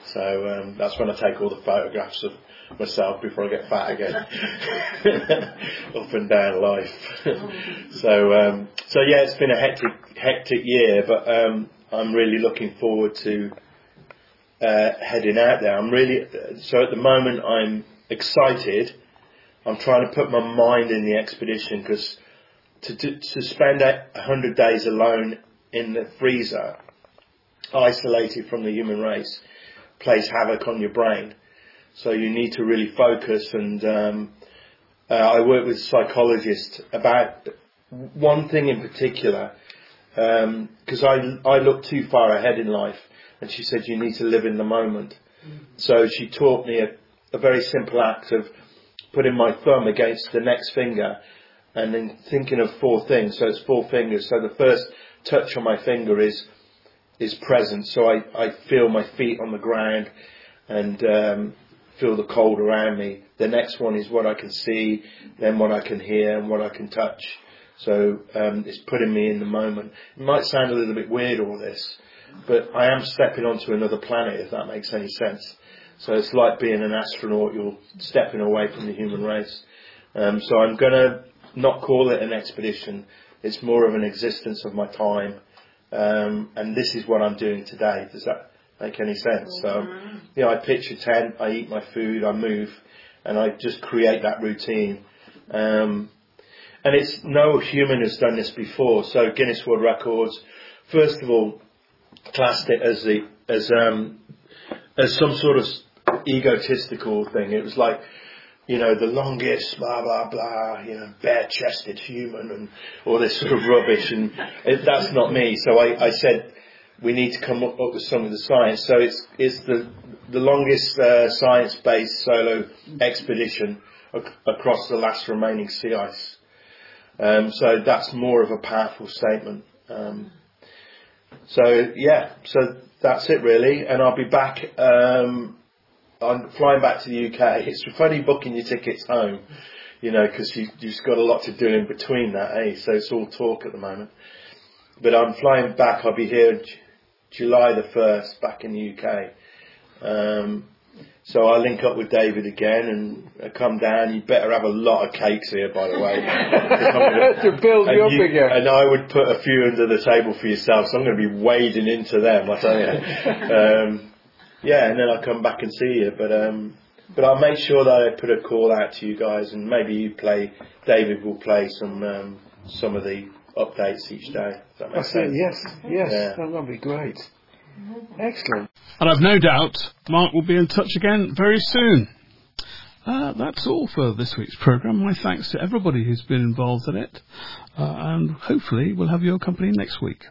So um, that's when I take all the photographs of myself before I get fat again, up and down life. so um, so yeah, it's been a hectic hectic year, but um, I'm really looking forward to uh, heading out there. I'm really so at the moment I'm excited. I'm trying to put my mind in the expedition because to, to to spend a hundred days alone in the freezer, isolated from the human race, plays havoc on your brain. So you need to really focus. And um, uh, I work with psychologists about one thing in particular because I I look too far ahead in life, and she said you need to live in the moment. So she taught me a, a very simple act of putting my thumb against the next finger and then thinking of four things. So it's four fingers. So the first touch on my finger is is present. So I, I feel my feet on the ground and um, feel the cold around me. The next one is what I can see, then what I can hear, and what I can touch. So um, it's putting me in the moment. It might sound a little bit weird all this, but I am stepping onto another planet if that makes any sense. So it's like being an astronaut. You're stepping away from the human race. Um, so I'm going to not call it an expedition. It's more of an existence of my time. Um, and this is what I'm doing today. Does that make any sense? So, yeah, I pitch a tent, I eat my food, I move, and I just create that routine. Um, and it's no human has done this before. So Guinness World Records, first of all, classed it as the as um, as some sort of egotistical thing. It was like you know, the longest, blah, blah, blah, you know, bare chested human and all this sort of rubbish. And it, that's not me. So I, I said, we need to come up, up with some of the science. So it's, it's the, the longest uh, science based solo expedition ac- across the last remaining sea ice. Um, so that's more of a powerful statement. Um, so yeah, so that's it really. And I'll be back, um, I'm flying back to the UK. It's funny booking your tickets home, you know, because you, you've got a lot to do in between that, eh? So it's all talk at the moment. But I'm flying back. I'll be here J- July the 1st back in the UK. Um, so I'll link up with David again and uh, come down. You better have a lot of cakes here, by the way. to build and you up you- again. And I would put a few under the table for yourself, so I'm going to be wading into them, I tell you. um, yeah, and then I'll come back and see you. But um, but I'll make sure that I put a call out to you guys, and maybe you play. David will play some um, some of the updates each day. Does that make I see, sense? yes, yes, Yeah. that would be great. Excellent. And I've no doubt Mark will be in touch again very soon. Uh, that's all for this week's programme. My thanks to everybody who's been involved in it. Uh, and hopefully we'll have your company next week.